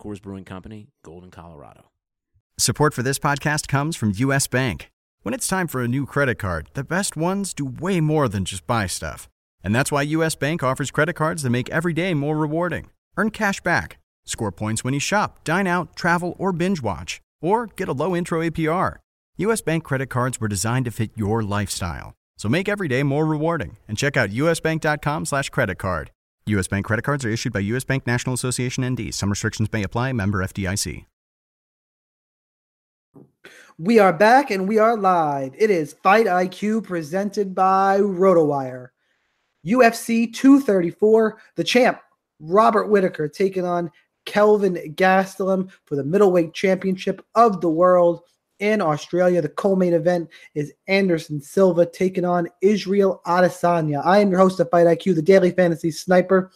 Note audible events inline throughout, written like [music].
Coors Brewing Company, Golden, Colorado. Support for this podcast comes from US Bank. When it's time for a new credit card, the best ones do way more than just buy stuff. And that's why US Bank offers credit cards that make every day more rewarding. Earn cash back, score points when you shop, dine out, travel, or binge watch, or get a low intro APR. US Bank credit cards were designed to fit your lifestyle. So make every day more rewarding and check out usbank.com slash credit card. U.S. Bank credit cards are issued by U.S. Bank National Association ND. Some restrictions may apply. Member FDIC. We are back and we are live. It is Fight IQ presented by RotoWire. UFC 234, the champ, Robert Whitaker, taking on Kelvin Gastelum for the middleweight championship of the world in Australia. The co-main event is Anderson Silva taking on Israel Adesanya. I am your host of Fight IQ, the Daily Fantasy Sniper.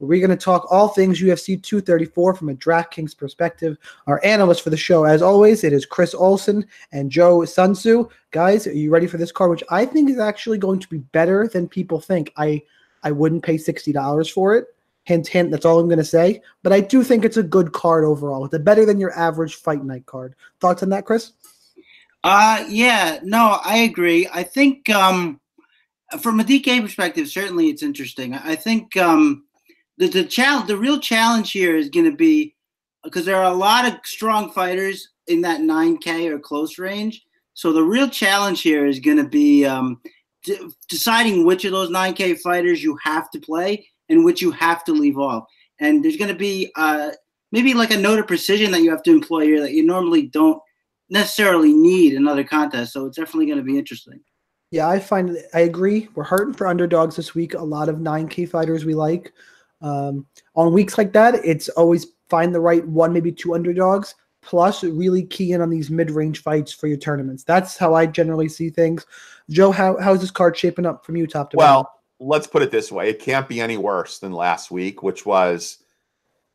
We're going to talk all things UFC 234 from a DraftKings perspective. Our analyst for the show, as always, it is Chris Olson and Joe Sunsu. Guys, are you ready for this card, which I think is actually going to be better than people think? I I wouldn't pay sixty dollars for it. Hint, hint. That's all I'm going to say. But I do think it's a good card overall. It's a better than your average fight night card. Thoughts on that, Chris? Uh, yeah. No, I agree. I think um, from a DK perspective, certainly it's interesting. I think um, the the challenge, the real challenge here is going to be because there are a lot of strong fighters in that 9K or close range. So the real challenge here is going to be um, deciding which of those 9K fighters you have to play in which you have to leave off. And there's going to be uh, maybe like a note of precision that you have to employ here that you normally don't necessarily need in other contests. So it's definitely going to be interesting. Yeah, I find I agree. We're hurting for underdogs this week. A lot of 9K fighters we like. Um, on weeks like that, it's always find the right one, maybe two underdogs. Plus, really key in on these mid-range fights for your tournaments. That's how I generally see things. Joe, how how's this card shaping up from you, top to well, bottom? Let's put it this way: it can't be any worse than last week, which was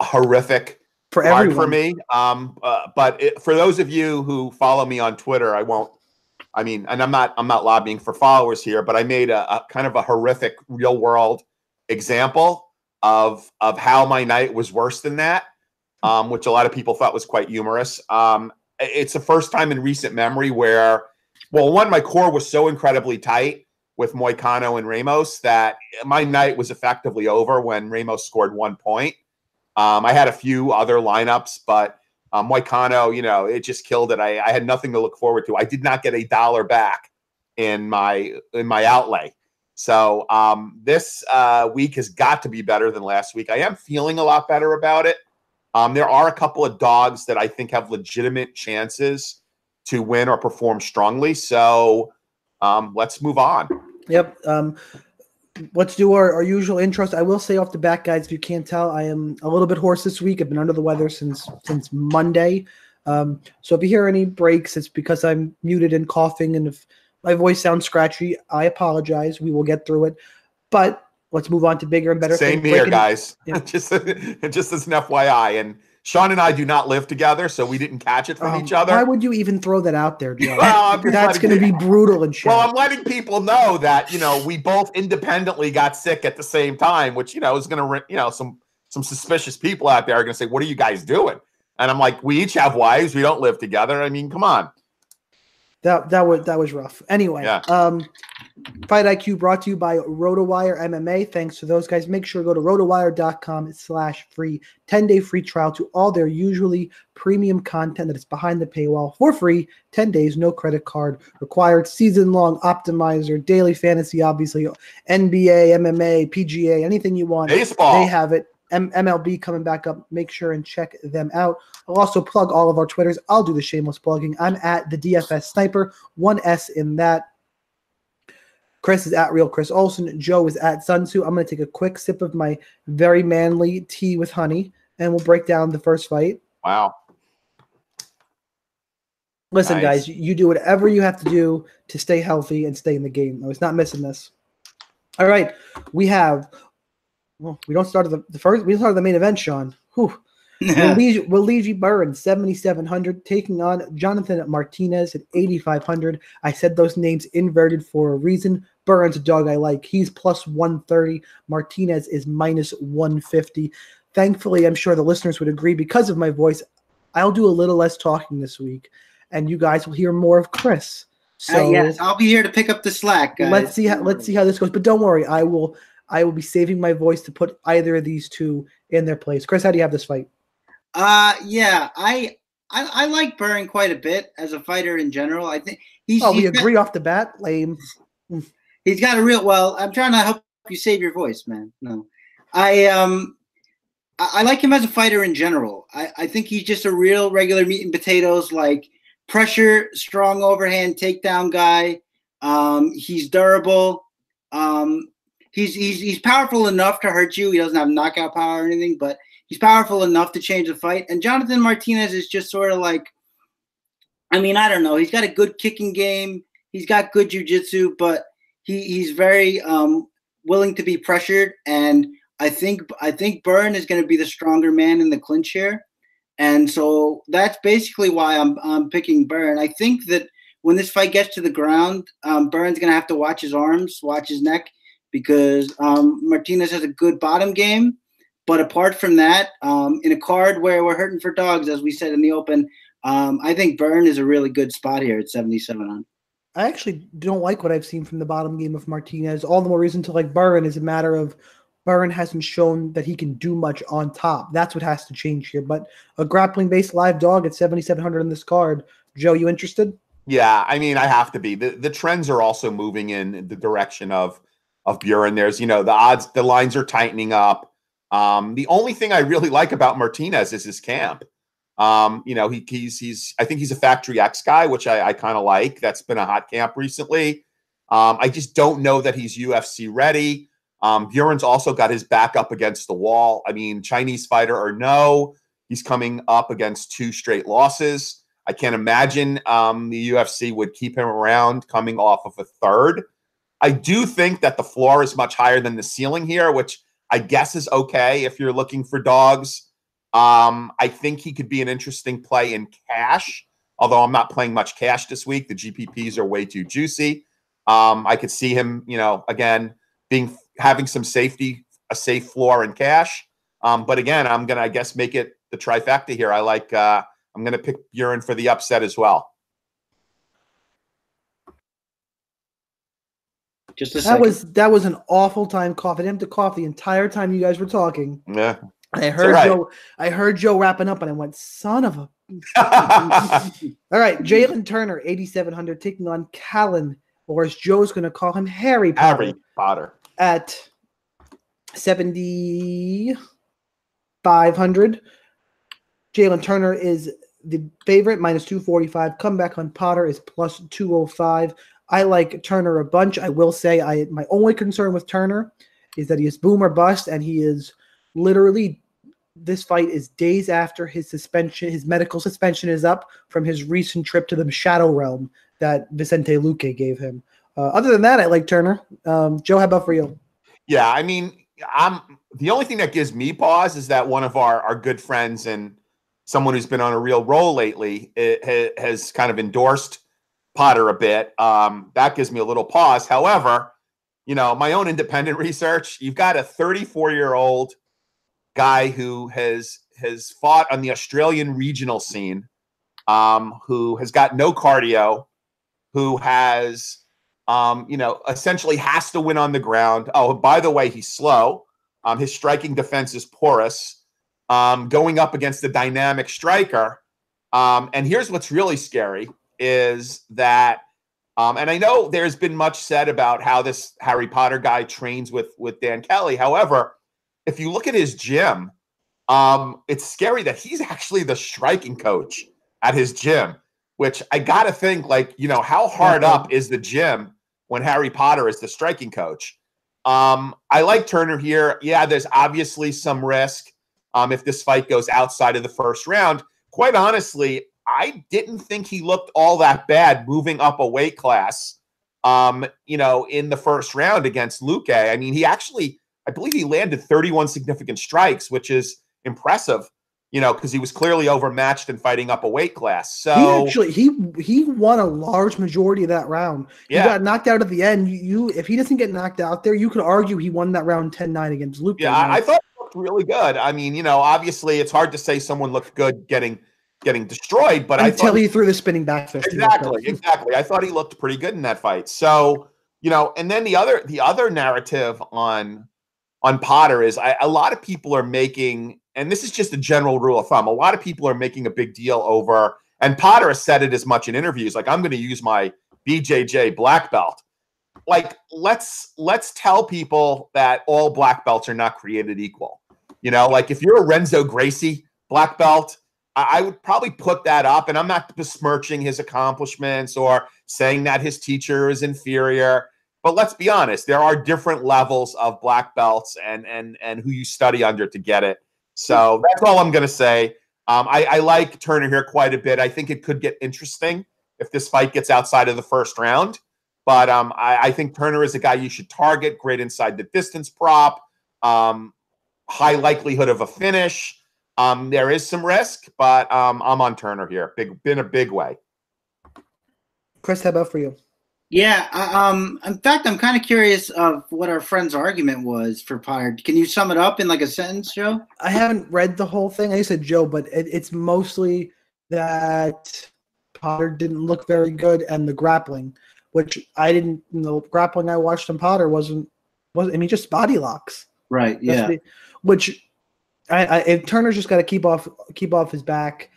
horrific for everyone. for me. Um, uh, but it, for those of you who follow me on Twitter, I won't. I mean, and I'm not I'm not lobbying for followers here, but I made a, a kind of a horrific real world example of of how my night was worse than that, um, which a lot of people thought was quite humorous. Um, it's the first time in recent memory where, well, one, my core was so incredibly tight with Moicano and Ramos that my night was effectively over when Ramos scored one point. Um, I had a few other lineups, but um, Moicano, you know, it just killed it. I, I had nothing to look forward to. I did not get a dollar back in my in my outlay. So um, this uh, week has got to be better than last week. I am feeling a lot better about it. Um, there are a couple of dogs that I think have legitimate chances to win or perform strongly. So um, let's move on. Yep. Um, let's do our, our usual intros. I will say off the bat, guys, if you can't tell, I am a little bit hoarse this week. I've been under the weather since since Monday. Um, so if you hear any breaks, it's because I'm muted and coughing, and if my voice sounds scratchy, I apologize. We will get through it. But let's move on to bigger and better. Same things. here, Breaking- guys. Yeah. [laughs] just [laughs] just as an FYI, and Sean and I do not live together, so we didn't catch it from Um, each other. Why would you even throw that out there, Joe? Well, That's going to be brutal and shit. Well, I'm letting people know that you know we both independently got sick at the same time, which you know is going to you know some some suspicious people out there are going to say, "What are you guys doing?" And I'm like, "We each have wives. We don't live together. I mean, come on." That that was that was rough. Anyway, Yeah. um, Fight IQ brought to you by RotoWire MMA. Thanks to those guys. Make sure to go to rotowire.com slash free 10 day free trial to all their usually premium content that is behind the paywall for free. 10 days, no credit card required. Season long optimizer, daily fantasy, obviously, NBA, MMA, PGA, anything you want. Baseball. They have it. M- MLB coming back up. Make sure and check them out. I'll also plug all of our Twitters. I'll do the shameless plugging. I'm at the DFS Sniper, one S in that. Chris is at Real Chris Olson. Joe is at Sun Tzu. I'm going to take a quick sip of my very manly tea with honey, and we'll break down the first fight. Wow. Listen, Nice. guys, you you do whatever you have to do to stay healthy and stay in the game. I was not missing this. All right, we have. Well, we don't start the, the first. We don't start the main event, Sean. Whew. Wuliji [laughs] Burns, 7,700, taking on Jonathan Martinez at 8,500. I said those names inverted for a reason. Burns, a dog I like. He's plus 130. Martinez is minus 150. Thankfully, I'm sure the listeners would agree because of my voice. I'll do a little less talking this week, and you guys will hear more of Chris. So Uh, yes, I'll be here to pick up the slack, guys. let's see how let's see how this goes. But don't worry, I will I will be saving my voice to put either of these two in their place. Chris, how do you have this fight? Uh, yeah, I, I I like Burn quite a bit as a fighter in general. I think he's Oh, we he's got- agree off the bat. Lame. he's got a real well i'm trying to help you save your voice man. No. I um i, I like him as a fighter in general. I, I think he's just a real regular meat and potatoes like pressure strong overhand takedown guy. Um he's durable. Um he's he's he's powerful enough to hurt you. He doesn't have knockout power or anything but he's powerful enough to change the fight. And jonathan martinez is just sort of like i mean i don't know. He's got a good kicking game. He's got good jujitsu, but he, he's very um, willing to be pressured, and I think I think Byrne is going to be the stronger man in the clinch here, and so that's basically why I'm I'm picking Byrne. I think that when this fight gets to the ground, um, Byrne's going to have to watch his arms, watch his neck, because um, Martinez has a good bottom game. But apart from that, um, in a card where we're hurting for dogs, as we said in the open, um, I think Byrne is a really good spot here at 7,700. I actually don't like what I've seen from the bottom game of Martinez. All the more reason to like Burn is a matter of Burn hasn't shown that he can do much on top. That's what has to change here. But a grappling based live dog at 7,700 in this card. Joe, you interested? Yeah, I mean, I have to be. The the trends are also moving in the direction of of Buren. There's, you know, the odds, the lines are tightening up. Um, the only thing I really like about Martinez is his camp. Um, you know, he, he's he's I think he's a factory X guy, which I, I kind of like. That's been a hot camp recently. Um, I just don't know that he's UFC ready. Um, Buren's also got his back up against the wall. I mean, Chinese fighter or no, he's coming up against two straight losses. I can't imagine um, the UFC would keep him around coming off of a third. I do think that the floor is much higher than the ceiling here, which I guess is okay if you're looking for dogs. Um, I think he could be an interesting play in cash, although I'm not playing much cash this week. The GPPs are way too juicy. Um, I could see him, you know, again being having some safety, a safe floor in cash. Um, but again, I'm gonna, I guess, make it the trifecta here. I like. Uh, I'm gonna pick Buren for the upset as well. Just a That second. was that was an awful time coughing. I had to cough the entire time you guys were talking. Yeah. I heard right. Joe. I heard Joe wrapping up, and I went, "Son of a." [laughs] All right, Jalen Turner, eighty-seven hundred, taking on Callan, or as Joe's going to call him, Harry Potter, Harry Potter. at seventy-five hundred. Jalen Turner is the favorite, minus two forty-five. Comeback on Potter is plus two hundred five. I like Turner a bunch. I will say I my only concern with Turner is that he is boom or bust, and he is literally this fight is days after his suspension, his medical suspension is up from his recent trip to the Shadow Realm that Vicente Luque gave him. Uh, other than that, I like Turner. Um, Joe, how about for you? Yeah, I mean, I'm the only thing that gives me pause is that one of our our good friends and someone who's been on a real roll lately it, has kind of endorsed Potter a bit. Um, that gives me a little pause. However, you know, my own independent [laughs] research, you've got a 34 year old guy who has has fought on the Australian regional scene, um, who has got no cardio, who has um, you know, essentially has to win on the ground. Oh, by the way, he's slow. Um, his striking defense is porous. Um, going up against a dynamic striker. Um, and here's what's really scary is that, um, and I know there's been much said about how this Harry Potter guy trains with with Dan Kelly. However, if you look at his gym, um, it's scary that he's actually the striking coach at his gym. Which I gotta think, like, you know, how hard up is the gym when Harry Potter is the striking coach. Um, I like Turner here. Yeah, there's obviously some risk um, if this fight goes outside of the first round. Quite honestly, I didn't think he looked all that bad moving up a weight class. Um, you know, in the first round against Luque. I mean, he actually, I believe he landed 31 significant strikes, which is impressive you know, because he was clearly overmatched and fighting up a weight class. So he actually he he won a large majority of that round. He yeah. got knocked out at the end. You, you, if he doesn't get knocked out there, you could argue he won that round 10-9 against Luque. Yeah, I, I, thought he looked really good. I mean, you know, obviously it's hard to say someone looked good getting getting destroyed, but until I thought he threw the spinning back fist. Exactly, exactly. I thought he looked pretty good in that fight. So, you know, and then the other the other narrative on on Potter is I, a lot of people are making and this is just a general rule of thumb. A lot of people are making a big deal over, and Potter has said it as much in interviews. Like, I'm going to use my BJJ black belt. Like, let's let's tell people that all black belts are not created equal. You know, like if you're a Renzo Gracie black belt, I, I would probably put that up. And I'm not besmirching his accomplishments or saying that his teacher is inferior. But let's be honest, there are different levels of black belts and and and who you study under to get it. So that's all I'm going to say. Um, I, I, like Turner here quite a bit. I think it could get interesting if this fight gets outside of the first round. But um, I, I, think Turner is a guy you should target. Great inside the distance prop. Um, high likelihood of a finish. Um, there is some risk, but um, I'm on Turner here. Big, been a big way. Chris, how about for you? Yeah. Um. In fact, I'm kind of curious of what our friend's argument was for Potter. Can you sum it up in like a sentence, Joe? I haven't read the whole thing. I said Joe, but it, it's mostly that Potter didn't look very good, and the grappling, which I didn't. The grappling I watched in Potter wasn't was. I mean, just body locks. Right. Yeah. The, which I, I Turner's just got to keep off keep off his back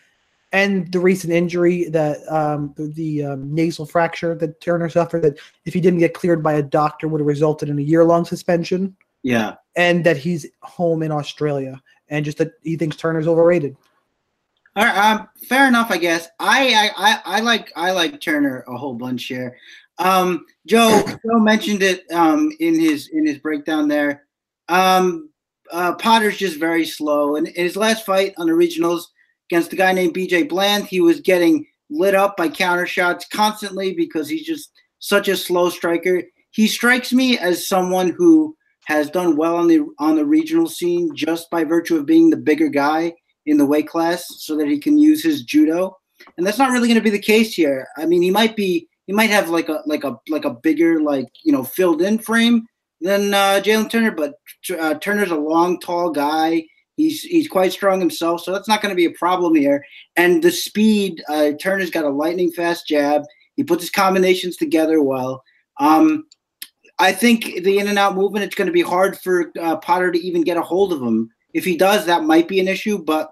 and the recent injury that um, the, the um, nasal fracture that Turner suffered that if he didn't get cleared by a doctor would have resulted in a year long suspension. Yeah, and that he's home in Australia, and just that he thinks Turner's overrated. All right, um, fair enough, I guess. I, I I like I like Turner a whole bunch here. Um, Joe [coughs] Joe mentioned it um, in his in his breakdown there. Um, uh, Potter's just very slow, and in his last fight on the regionals against a guy named BJ Bland. He was getting lit up by counter shots constantly because he's just such a slow striker. He strikes me as someone who has done well on the on the regional scene just by virtue of being the bigger guy in the weight class so that he can use his judo. And that's not really going to be the case here. I mean, he might be he might have like a like a like a bigger like, you know, filled in frame than uh, Jalen Turner, but uh, Turner's a long, tall guy. He's he's quite strong himself, so that's not going to be a problem here. And the speed, uh, Turner's got a lightning fast jab. He puts his combinations together well. Um, I think the in and out movement, it's going to be hard for uh, Potter to even get a hold of him. If he does, that might be an issue. But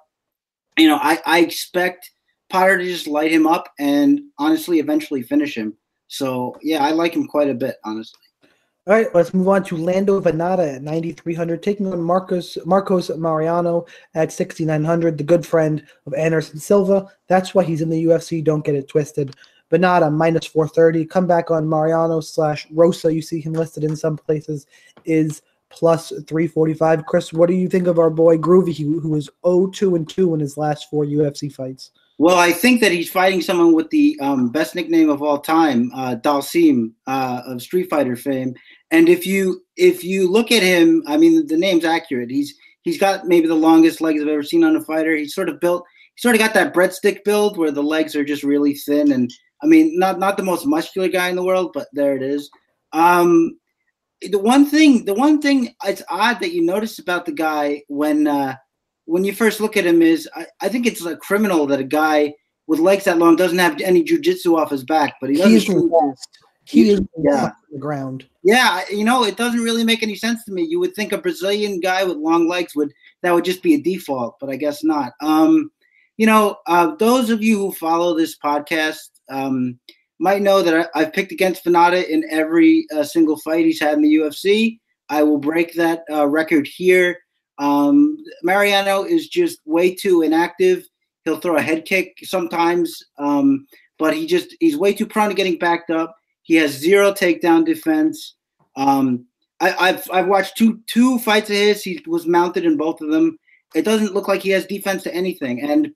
you know, I, I expect Potter to just light him up and honestly, eventually finish him. So yeah, I like him quite a bit, honestly. All right, let's move on to Lando Vannata at 9,300, taking on Marcos Marcos Mariano at 6,900, the good friend of Anderson Silva. That's why he's in the UFC. Don't get it twisted. Vannata minus 430. Come back on Mariano slash Rosa. You see him listed in some places is plus 345. Chris, what do you think of our boy Groovy, who, is 0-2 and 2 in his last four UFC fights? Well, I think that he's fighting someone with the um, best nickname of all time, uh, Dhalsim uh, of Street Fighter fame. And if you if you look at him, I mean, the name's accurate. He's he's got maybe the longest legs I've ever seen on a fighter. He's sort of built. He sort of got that breadstick build where the legs are just really thin. And I mean, not not the most muscular guy in the world, but there it is. Um, the one thing, the one thing it's odd that you notice about the guy when. Uh, when you first look at him is I, I think it's a criminal that a guy with legs that long doesn't have any jujitsu off his back, but he doesn't. He's the He is Yeah. the ground. Yeah, you know, it doesn't really make any sense to me. You would think a Brazilian guy with long legs would that would just be a default, but I guess not. Um, you know, uh, those of you who follow this podcast um, might know that I, I've picked against Vannata in every uh, single fight he's had in the UFC. I will break that uh, record here. Um, Mariano is just way too inactive. He'll throw a head kick sometimes, um, but he just he's way too prone to getting backed up. He has zero takedown defense. Um, I, I've I've watched two two fights of his. He was mounted in both of them. It doesn't look like he has defense to anything. And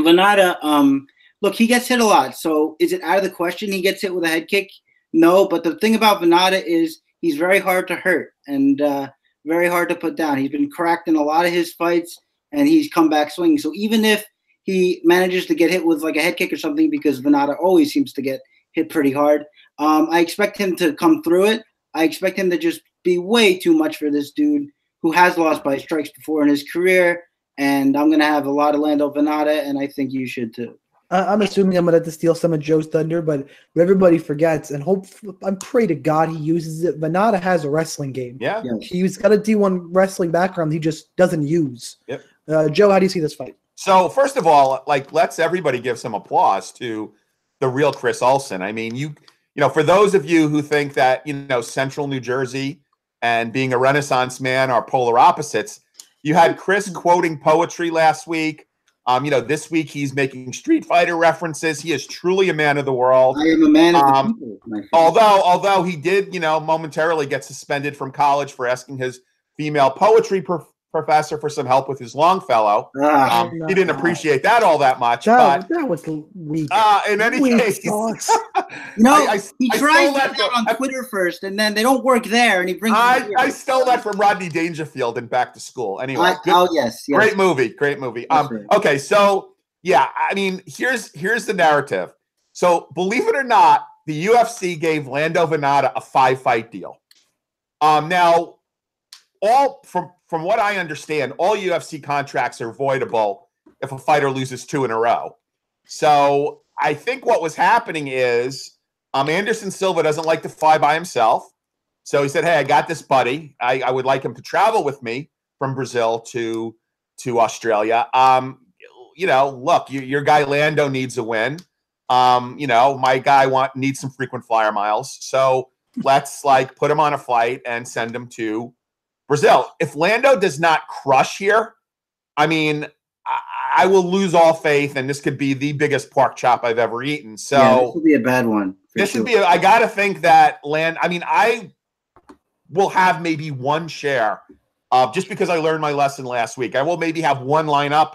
Vannata, um, look, he gets hit a lot. So is it out of the question he gets hit with a head kick? No. But the thing about Vannata is he's very hard to hurt and uh, very hard to put down. He's been cracked in a lot of his fights, and he's come back swinging. So even if he manages to get hit with like a head kick or something, because Vannata always seems to get hit pretty hard, um, I expect him to come through it. I expect him to just be way too much for this dude who has lost by strikes before in his career. And I'm gonna have a lot of Lando Vannata, and I think you should too. I- I'm assuming I'm gonna have to steal some of Joe's thunder, but everybody forgets, and hope I'm pray to God he uses it. Vannata has a wrestling game. Yeah. Yeah. He's got a D1 wrestling background. He just doesn't use. Yep. Uh, Joe, how do you see this fight? So first of all, like let's everybody give some applause to the real Chris Olsen. I mean, you you know, for those of you who think that you know Central New Jersey and being a Renaissance man are polar opposites, you had Chris [laughs] quoting poetry last week. Um, you know, this week he's making Street Fighter references. He is truly a man of the world. I am a man of the Um, people. Although, although he did, you know, momentarily get suspended from college for asking his female poetry prof- professor for some help with his Longfellow. Ah, Um, he didn't appreciate that all that much. That, But that was weak. uh, in any Weak case, sauce. [laughs] no, I- I- he I tries that that out from- on Twitter first, and then they don't work there, and he brings. I. I stole that from Rodney Dangerfield in Back to School. Anyway, good- oh yes, yes. great movie, great movie. Um, right. okay, so yeah, I mean, here's here's the narrative. So believe it or not, the UFC gave Lando Vannata a five fight deal. Um, now, all from from what I understand, all UFC contracts are voidable if a fighter loses two in a row. So I think what was happening is um, Anderson Silva doesn't like to fly by himself. So he said, "Hey, I got this buddy. I, I would like him to travel with me from Brazil to to Australia. Um, you know, look, you, your guy Lando needs a win. Um, you know, my guy want needs some frequent flyer miles. So let's like put him on a flight and send him to Brazil. If Lando does not crush here, I mean, I, I will lose all faith, and this could be the biggest pork chop I've ever eaten. So yeah, this will be a bad one. this sure. would be. I got to think that land. I mean, I will have maybe one share, uh, just because I learned my lesson last week. I will maybe have one lineup,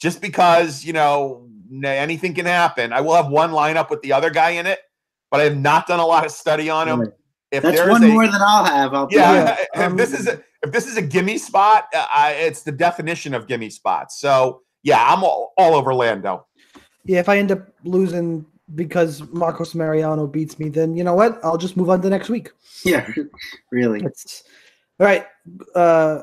just because you know anything can happen. I will have one lineup with the other guy in it, but I have not done a lot of study on him. Right. If That's one a- more than I'll have. I'll yeah, [laughs] if this is a if this is a gimme spot, uh, I, it's the definition of gimme spots. So yeah, I'm all, all over Lando. Yeah, if I end up losing because Marcos Mariano beats me, then you know what? I'll just move on to next week. yeah, [laughs] really. It's all right. Uh,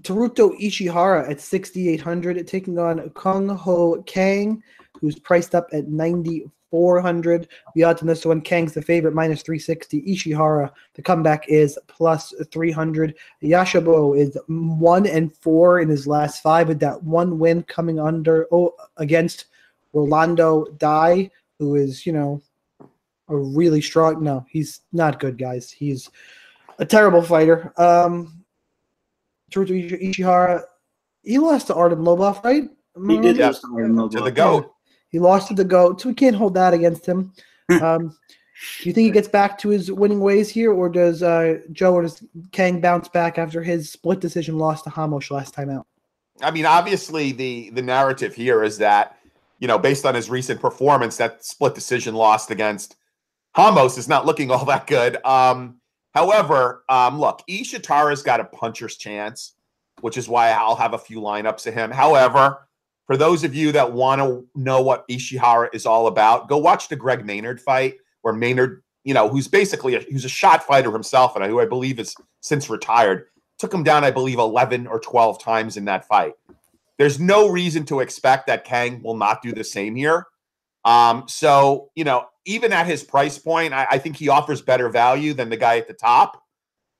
Teruto Ishihara at 6,800, taking on Kyung Ho Kang, who's priced up at 9,400. The odds on this one, Kang's the favorite, minus 360. Ishihara, the comeback is plus 300. Yashabo is one and four in his last five, with that one win coming under oh, against Rolando Dy, who is, you know, a really strong. No, he's not good, guys. He's a terrible fighter. Um, Teruto Ishi- Ishihara, he lost to Artem Lobov, right? Am I He did wrong? lose to Artem To the goat. He lost to the goat, so we can't hold that against him. Um, do you think he gets back to his winning ways here, or does uh, Joe or does Kang bounce back after his split decision loss to Ramos last time out? I mean, obviously the the narrative here is that you know, based on his recent performance, that split decision lost against Ramos is not looking [laughs] all that good. Um, however, um, look, Ishitara's got a puncher's chance, which is why I'll have a few lineups of him. However, for those of you that want to know what Ishihara is all about, go watch the Gray Maynard fight, where Maynard, you know, who's basically a, who's a shot fighter himself, and who I believe is since retired, took him down, I believe, eleven or twelve times in that fight. There's no reason to expect that Kang will not do the same here. Um, so you know, even at his price point, I, I think he offers better value than the guy at the top.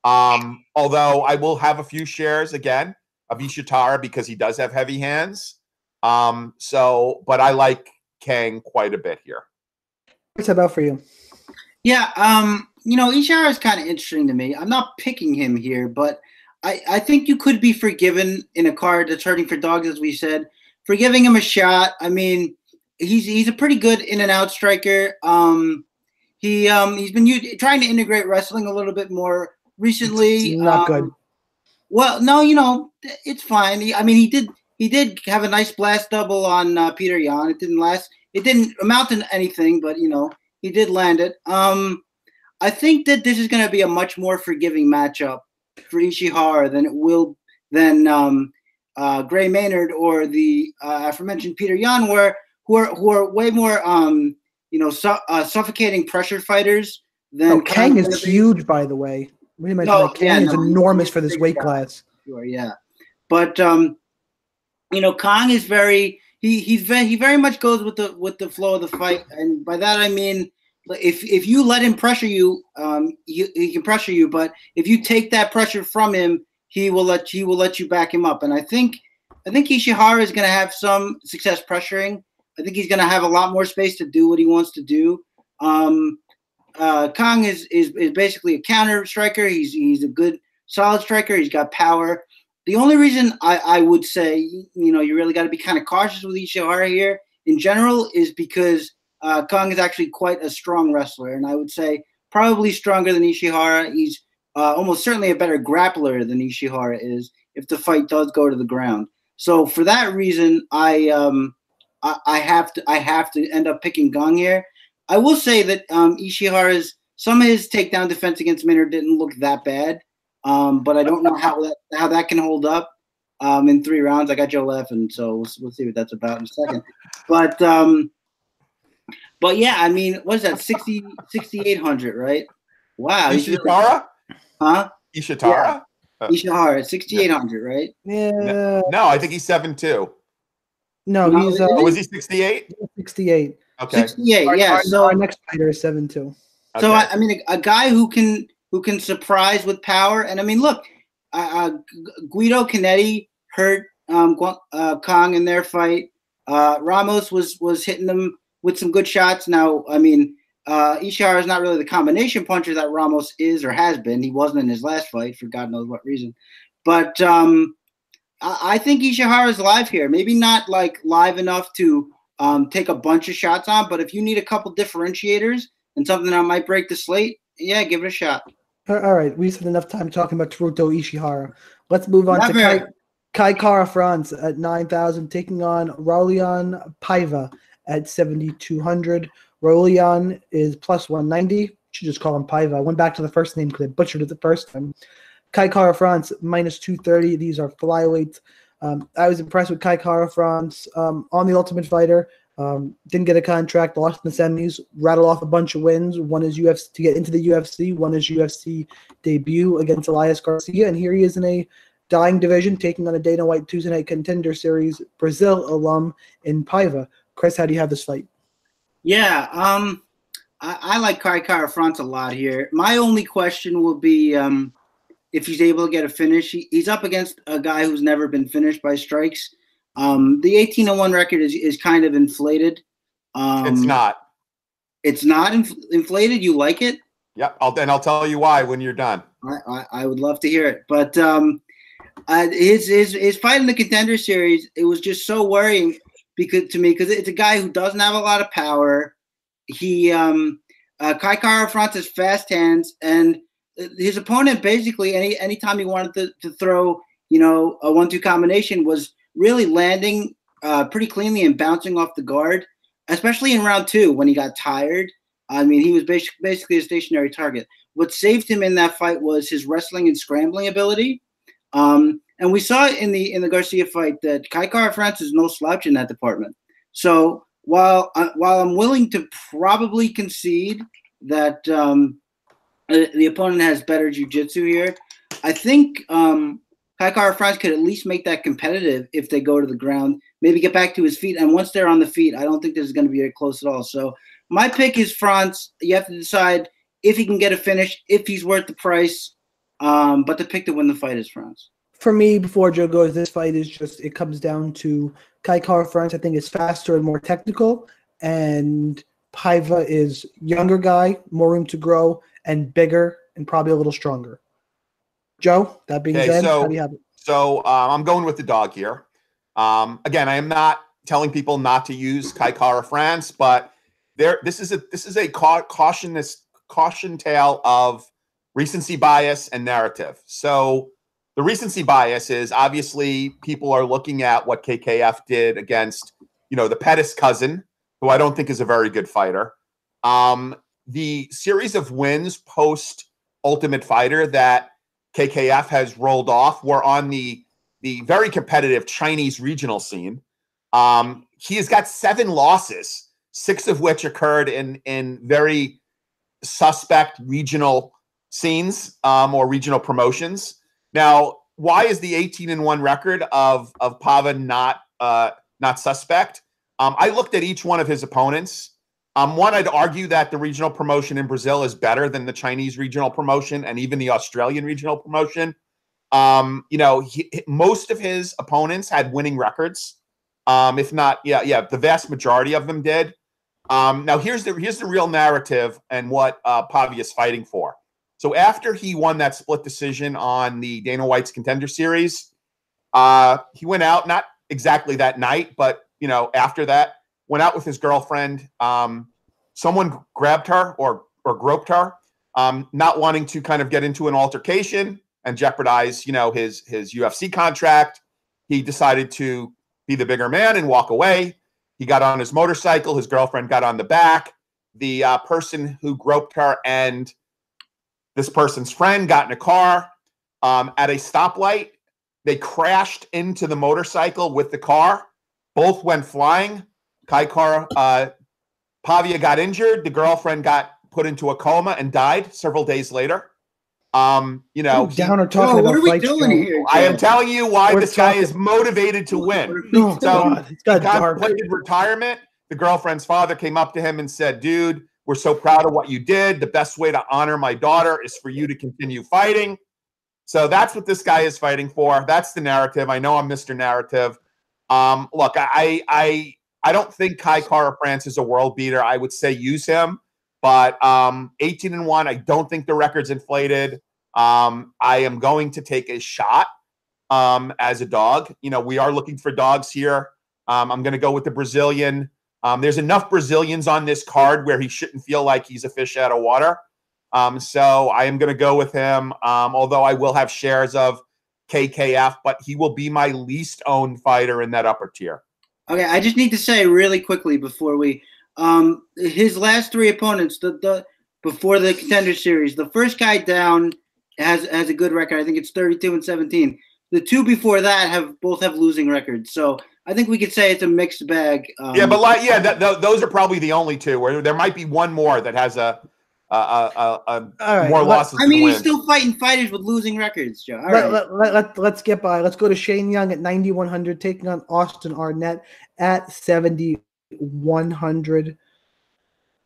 Um, although I will have a few shares again of Ishitara because he does have heavy hands. Um, so, but I like Kang quite a bit here. What's that about for you? Yeah, um, you know, Ishihara is kind of interesting to me. I'm not picking him here, but I, I think you could be forgiven in a card that's hurting for dogs, as we said, for giving him a shot. I mean, he's he's a pretty good in and out striker. Um, he um he's been u- trying to integrate wrestling a little bit more recently. It's not um, good. Well, no, you know, it's fine. He, I mean, he did he did have a nice blast double on uh, Petr Yan. It didn't last. It didn't amount to anything, but you know, he did land it. Um, I think that this is going to be a much more forgiving matchup for Ishihara than it will than um, uh, Gray Maynard or the uh, aforementioned Petr Yan, where who are who are way more um, you know su- uh, suffocating pressure fighters than Oh, Kang is huge, by the way. We No, that Kang is no, enormous for this weight guy. class. Sure, yeah, but um, you know, Kong is very he he's very he very much goes with the with the flow of the fight, and by that I mean if if you let him pressure you, um, you, he can pressure you, but if you take that pressure from him, he will let he will let you back him up, and I think I think Ishihara is going to have some success pressuring. I think he's going to have a lot more space to do what he wants to do. Um, uh, Kong is, is is basically a counter striker. He's he's a good solid striker. He's got power. The only reason I, I would say you know you really got to be kind of cautious with Ishihara here in general is because uh, Kong is actually quite a strong wrestler, and I would say probably stronger than Ishihara. He's uh, almost certainly a better grappler than Ishihara is if the fight does go to the ground. So for that reason, I um I, I have to I have to end up picking Gong here. I will say that um, Ishihara's some of his takedown defense against Maynard didn't look that bad, um, but I don't know how that how that can hold up um, in three rounds. I got Joe laughing, so we'll, we'll see what that's about in a second. But um, but yeah, I mean, what is that 60 6800, right? Wow, he's really- Ishitara? huh? Ishitara? Ishihara, sixty eight hundred, right? Yeah, No, I think he's seven two. no, No, he's uh, Oh, was he sixty eight? 68. Okay. Sixty eight, yeah. our, So our next fighter is 7 2. So. I, I mean, a, a guy who can who can surprise with power, and I mean, look, uh, uh, Guido Canetti hurt um, uh, Kong in their fight. Uh, Ramos was was hitting them with some good shots. Now, I mean, uh, Ishihara is not really the combination puncher that Ramos is or has been. He wasn't in his last fight for God knows what reason. But um, I, I think Ishihara is live here. Maybe not like live enough to um, take a bunch of shots on, but if you need a couple differentiators and something that might break the slate, yeah, give it a shot. All right, we spent enough time talking about Teruto Ishihara. Let's move on to. Kai, Kai Kara France at 9,000, taking on Raulian Paiva at 7,200. Raulian is plus 190. Should just call him Paiva. I went back to the first name because I butchered it the first time. Kai Kara France minus 230. These are flyweights. Um, I was impressed with Kai Kara France um, on the Ultimate Fighter. Um, didn't get a contract, lost in the semis, rattled off a bunch of wins. One is UFC to get into the UFC, one is UFC debut against Elias Garcia, and here he is in a dying division, taking on a Dana White Tuesday Night Contender Series Brazil alum in Paiva. Chris, how do you have this fight? Yeah, um, I, I like Kai Kara France a lot here. My only question will be um, if he's able to get a finish. He, he's up against a guy who's never been finished by strikes. Um, the 18 1 record is, is kind of inflated. Um, it's not. It's not inf- inflated. You like it? Yep. I'll and I'll tell you why when you're done. I, I, I would love to hear it. But um, uh, his, his his fight in the contender series, it was just so worrying. because to me because it's a guy who doesn't have a lot of power. He um uh, Kai Kara France has fast hands, and his opponent basically any anytime he wanted to, to throw you know a one-two combination was really landing uh, pretty cleanly and bouncing off the guard, especially in round two when he got tired. I mean, he was basically a stationary target. What saved him in that fight was his wrestling and scrambling ability. Um, and we saw in the in the Garcia fight that Kai Kara France is no slouch in that department. So while uh, while I'm willing to probably concede that um, uh, the opponent has better jujitsu here, I think um, Kai Kara France could at least make that competitive if they go to the ground, maybe get back to his feet. And once they're on the feet, I don't think this is going to be very close at all. So my pick is France. You have to decide if he can get a finish, if he's worth the price. Um, but the pick to win the fight is France. For me, before Joe goes, this fight is just it comes down to Kai Kara France. I think is faster and more technical, and Paiva is younger guy, more room to grow, and bigger, and probably a little stronger. Joe, that being Okay, said, so- how do you have it? So um, I'm going with the dog here. Um, again, I am not telling people not to use Kai Kara France, but there this is a this is a cau- cautionous caution tale of recency bias and narrative. So the recency bias is obviously people are looking at what KKF did against you know the Pettis cousin, who I don't think is a very good fighter. Um, the series of wins post Ultimate Fighter that KKF has rolled off were on the the very competitive Chinese regional scene. Um, he has got seven losses, six of which occurred in in very suspect regional scenes um, or regional promotions. Now, why is the 18 and one record of of Pava not uh, not suspect? Um, I looked at each one of his opponents. Um, one, I'd argue that the regional promotion in Brazil is better than the Chinese regional promotion and even the Australian regional promotion. Um, you know, he, most of his opponents had winning records. Um, if not, yeah, yeah, the vast majority of them did. Um, now here's the here's the real narrative and what uh, Pavi is fighting for. So after he won that split decision on the Dana White's Contender Series, uh, he went out not exactly that night, but you know after that went out with his girlfriend. Um, someone grabbed her or or groped her, um, not wanting to kind of get into an altercation and jeopardize, you know, his his UFC contract. He decided to be the bigger man and walk away. He got on his motorcycle. His girlfriend got on the back. The uh, person who groped her and this person's friend got in a car um, at a stoplight. They crashed into the motorcycle with the car. Both went flying. Kai Kara, uh, Pavia got injured. The girlfriend got put into a coma and died several days later. Um, you know, he- down or talking Whoa, about what are we doing Joe. here? I am telling you why We're this guy is motivated to win. No, So- God, it's got dark. Contemplated retirement. The girlfriend's father came up to him and said, "Dude, we're so proud of what you did. The best way to honor my daughter is for you to continue fighting." So that's what this guy is fighting for. That's the narrative. I know I'm Mr. Narrative. Um, look, I I I don't think Kai Kara France is a world beater. I would say use him, but um, 18 and one. I don't think the record's inflated. Um, I am going to take a shot um, as a dog. You know, we are looking for dogs here. Um, I'm going to go with the Brazilian. Um, there's enough Brazilians on this card where he shouldn't feel like he's a fish out of water. Um, so I am going to go with him, although I will have shares of KKF, but he will be my least owned fighter in that upper tier. Okay, I just need to say really quickly before we um his last three opponents, the the before the contender series, the first guy down has has a good record. I think it's 32 and 17. The two before that have both have losing records. So I think we could say it's a mixed bag. Um, yeah, but like, yeah, th- those are probably the only two. Where there might be one more that has a, right, more losses. I mean, he's still fighting fighters with losing records, Joe. All let, right. let, let, let, let's get by. Let's go to Shane Young at 9,100, taking on Austin Arnett at 7,100.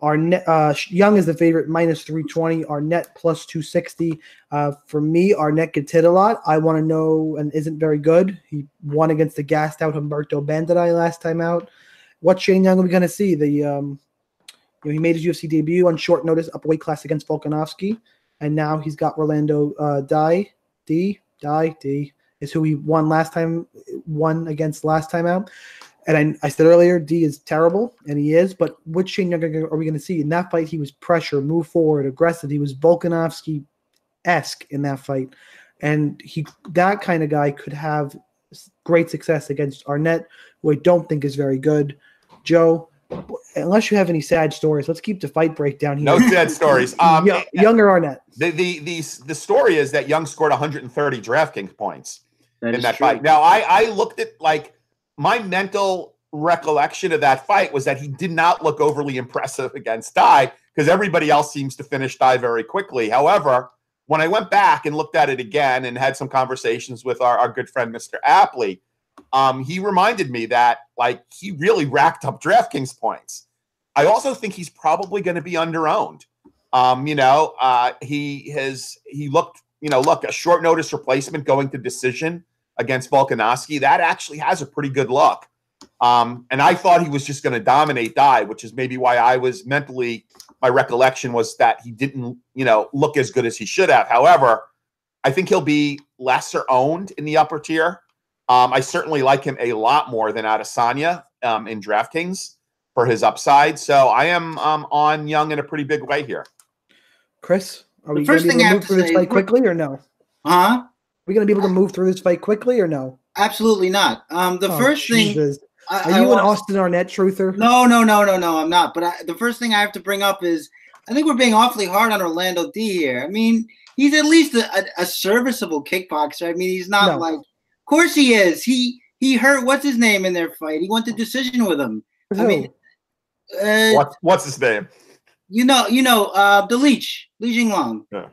Arnett, uh, Young is the favorite, minus 320. Arnett plus 260. Uh, for me, Arnett gets hit a lot. I want to know and isn't very good. He won against the gassed out Humberto Bandenay last time out. What Shane Young are we going to see? The um, know, he made his UFC debut on short notice, up weight class against Volkanovski, and now he's got Orlando uh, Die D Die D is who he won last time, won against last time out. And I, I said earlier, D is terrible, and he is. But which Shane Young are we going to see in that fight? He was pressure, move forward, aggressive. He was Volkanovski esque in that fight, and he that kind of guy could have great success against Arnett, who I don't think is very good. Joe, unless you have any sad stories, let's keep the fight breakdown here. No sad stories. Um, Young, Younger Arnett. the, the the the story is that Young scored 130 DraftKings points That in that true. fight. Now, I I looked at like my mental recollection of that fight was that he did not look overly impressive against Dy because everybody else seems to finish Dy very quickly. However, when I went back and looked at it again and had some conversations with our, our good friend Mr. Apley, um, he reminded me that like he really racked up DraftKings points. I also think he's probably going to be underowned. Um, you know, uh, he has he looked, you know, look, a short notice replacement going to decision against Volkanovski, that actually has a pretty good look. Um, and I thought he was just going to dominate Dy, which is maybe why I was mentally my recollection was that he didn't, you know, look as good as he should have. However, I think he'll be lesser owned in the upper tier. Um, I certainly like him a lot more than Adesanya um, in DraftKings for his upside. So I am um, on Young in a pretty big way here. Chris, are The we going first to be thing I able to move have to through this fight quickly or no? Huh? we going to be able to move through this fight quickly or no? Absolutely not. Um, the Oh, first thing Jesus. I, Are I you an want- Austin Arnett truther? No, no, no, no, no. I'm not. But I, the first thing I have to bring up is I think we're being awfully hard on Orlando Dy here. I mean, he's at least a, a, a serviceable kickboxer. I mean, he's not No. like. Of course he is. He he hurt what's his name in their fight. He went to decision with him. I mean, uh, What's what's his name? you know, you know, uh, the leech, Li Jingliang. Yeah.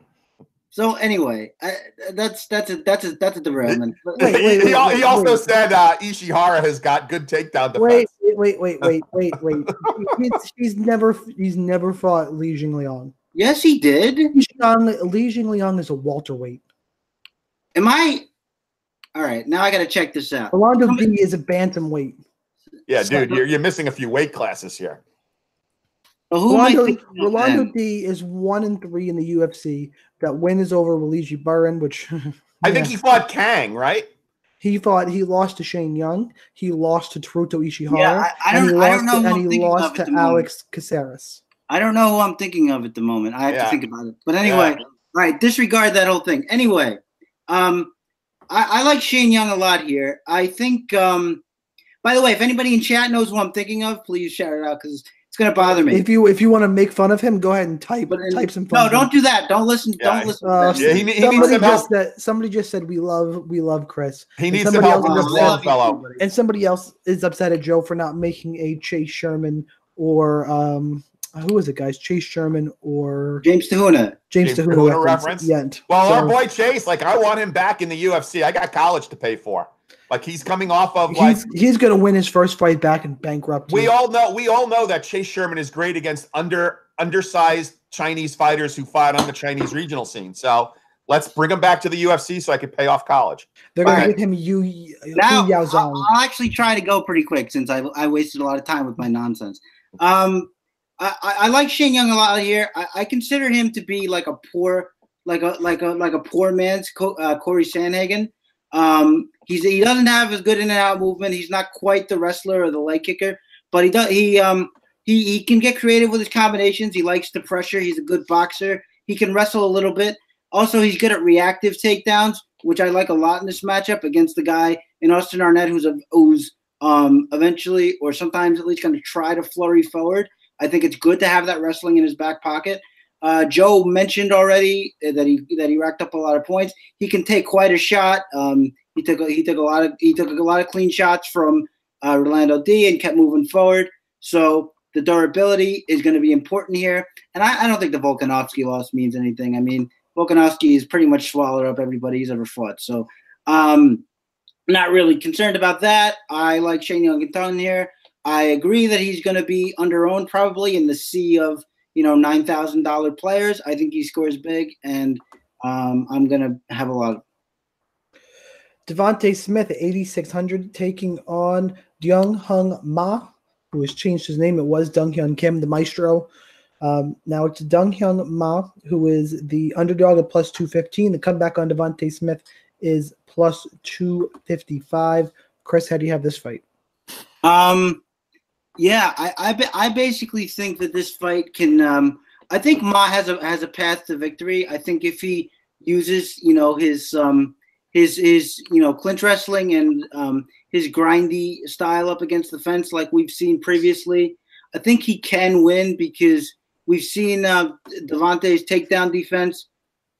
So anyway, I, that's that's a that's a that's a derailment. But- Wait, wait, he, wait, he also wait. said uh, Ishihara has got good takedown defense. wait, wait, wait, wait, wait, [laughs] wait, wait. he's, he's never he's never fought Li Jingliang. yes, he did. Li Jingliang, Li Jingliang is a welterweight. Am I? All right, now I got to check this out. Orlando Somebody- Dy is a bantamweight. Yeah, dude, you're, you're missing a few weight classes here. Well, who Rolando, Rolando then? Dy is one and three in the UFC. That win is over Wuliji Buren, which [laughs] I think he fought Kang, right? he fought. He lost to Shane Young. He lost to Teruto Ishihara. Yeah, I- I and he don't- I lost don't know to, who I'm and he thinking of lost to. Alex Caceres. I don't know who I'm thinking of at the moment. I have Yeah. to think about it. But anyway, all right, disregard that whole thing. Anyway, um, I, I like Shane Young a lot here. I think. Um, by the way, if anybody in chat knows who I'm thinking of, please shout it out because it's gonna bother me. If you if you want to make fun of him, go ahead and type But in- type some no, don't do that. Don't listen. Yeah. Don't listen. Uh, Yeah, he he somebody some just help. said somebody just said we love we love Chris. He And needs some somebody help else with is upset- Longfellow. and somebody else is upset at Joe for not making a Chase Sherman or um who is it, guys? Chase Sherman or James Te Huna. James, James Te Huna Tahuna reference. reference? Yet. Well, our boy Chase, like I want him back in the UFC. I got college to pay for. Like he's coming off of like he's he's gonna win his first fight back and bankrupt. we you. all know we all know that Chase Sherman is great against under undersized Chinese fighters who fight on the Chinese regional scene. So let's bring him back to the UFC so I can pay off college. They're gonna Alright. give him Yu Yu Now, Yao I'll, Zhang. I'll actually try to go pretty quick since I, I wasted a lot of time with my nonsense. Um, I, I, like Shane Young a lot here. I, I consider him to be like a poor, like a like a like a poor man's Co- uh, Cory Sandhagen. Um, he's he doesn't have as good in and out movement. He's not quite the wrestler or the leg kicker, but he does he um he he can get creative with his combinations. He likes the pressure. He's a good boxer. He can wrestle a little bit. Also, he's good at reactive takedowns, which I like a lot in this matchup against the guy in Austin Arnett, who's a, who's um, eventually or sometimes at least going to try to flurry forward. I think it's good to have that wrestling in his back pocket. Uh, Joe mentioned already that he that he racked up a lot of points. He can take quite a shot. Um, he took a, he took a lot of he took a lot of clean shots from uh, Rolando Dy and kept moving forward. So the durability is going to be important here. And I, I don't think the Volkanovski loss means anything. I mean, Volkanovski has pretty much swallowed up everybody he's ever fought. So um, not really concerned about that. I like Shane Young a ton here. I agree that he's going to be underowned probably in the sea of you know nine thousand dollar players. I think he scores big, and um, I'm going to have a lot of. Devonte Smith at 8,600 taking on Dong Hyun Ma, who has changed his name. It was Dong Hyun Kim, the maestro. Um, now it's Dong Hyun Ma, who is the underdog at plus 215. The comeback on Devonte Smith is plus 255. Chris, how do you have this fight? Um, yeah, I I, I basically think that this fight can. Um, I think Ma has a has a path to victory. I think if he uses, you know, his um his his you know clinch wrestling and um his grindy style up against the fence like we've seen previously, I think he can win because we've seen uh, Devonte's takedown defense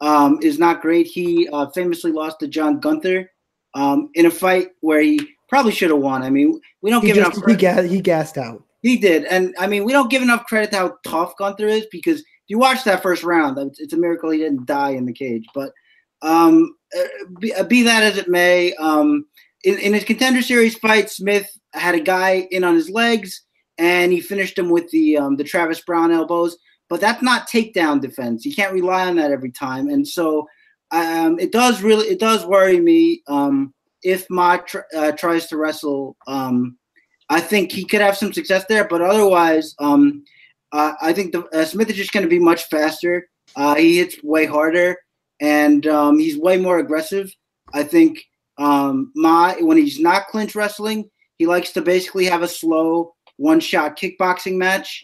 um, is not great. He uh, famously lost to Jon Gunther um, in a fight where he probably should have won. I mean, we don't He, give just, enough. he, credit- ga- he gassed out. he did, and I mean, we don't give enough credit to how tough Gunther is because if you watch that first round, it's, it's a miracle he didn't die in the cage. But um, be, be that as it may, um, in, in his contender series fight, Smith had a guy in on his legs, and he finished him with the um, the Travis Browne elbows. But that's not takedown defense. You can't rely on that every time, and so um, it does really it does worry me um, if Ma tr- uh, tries to wrestle. Um, I think he could have some success there, but otherwise, um, uh, I think the, uh, Smith is just going to be much faster. Uh, he hits way harder, and um, he's way more aggressive. I think um, Ma, when he's not clinch wrestling, he likes to basically have a slow one-shot kickboxing match,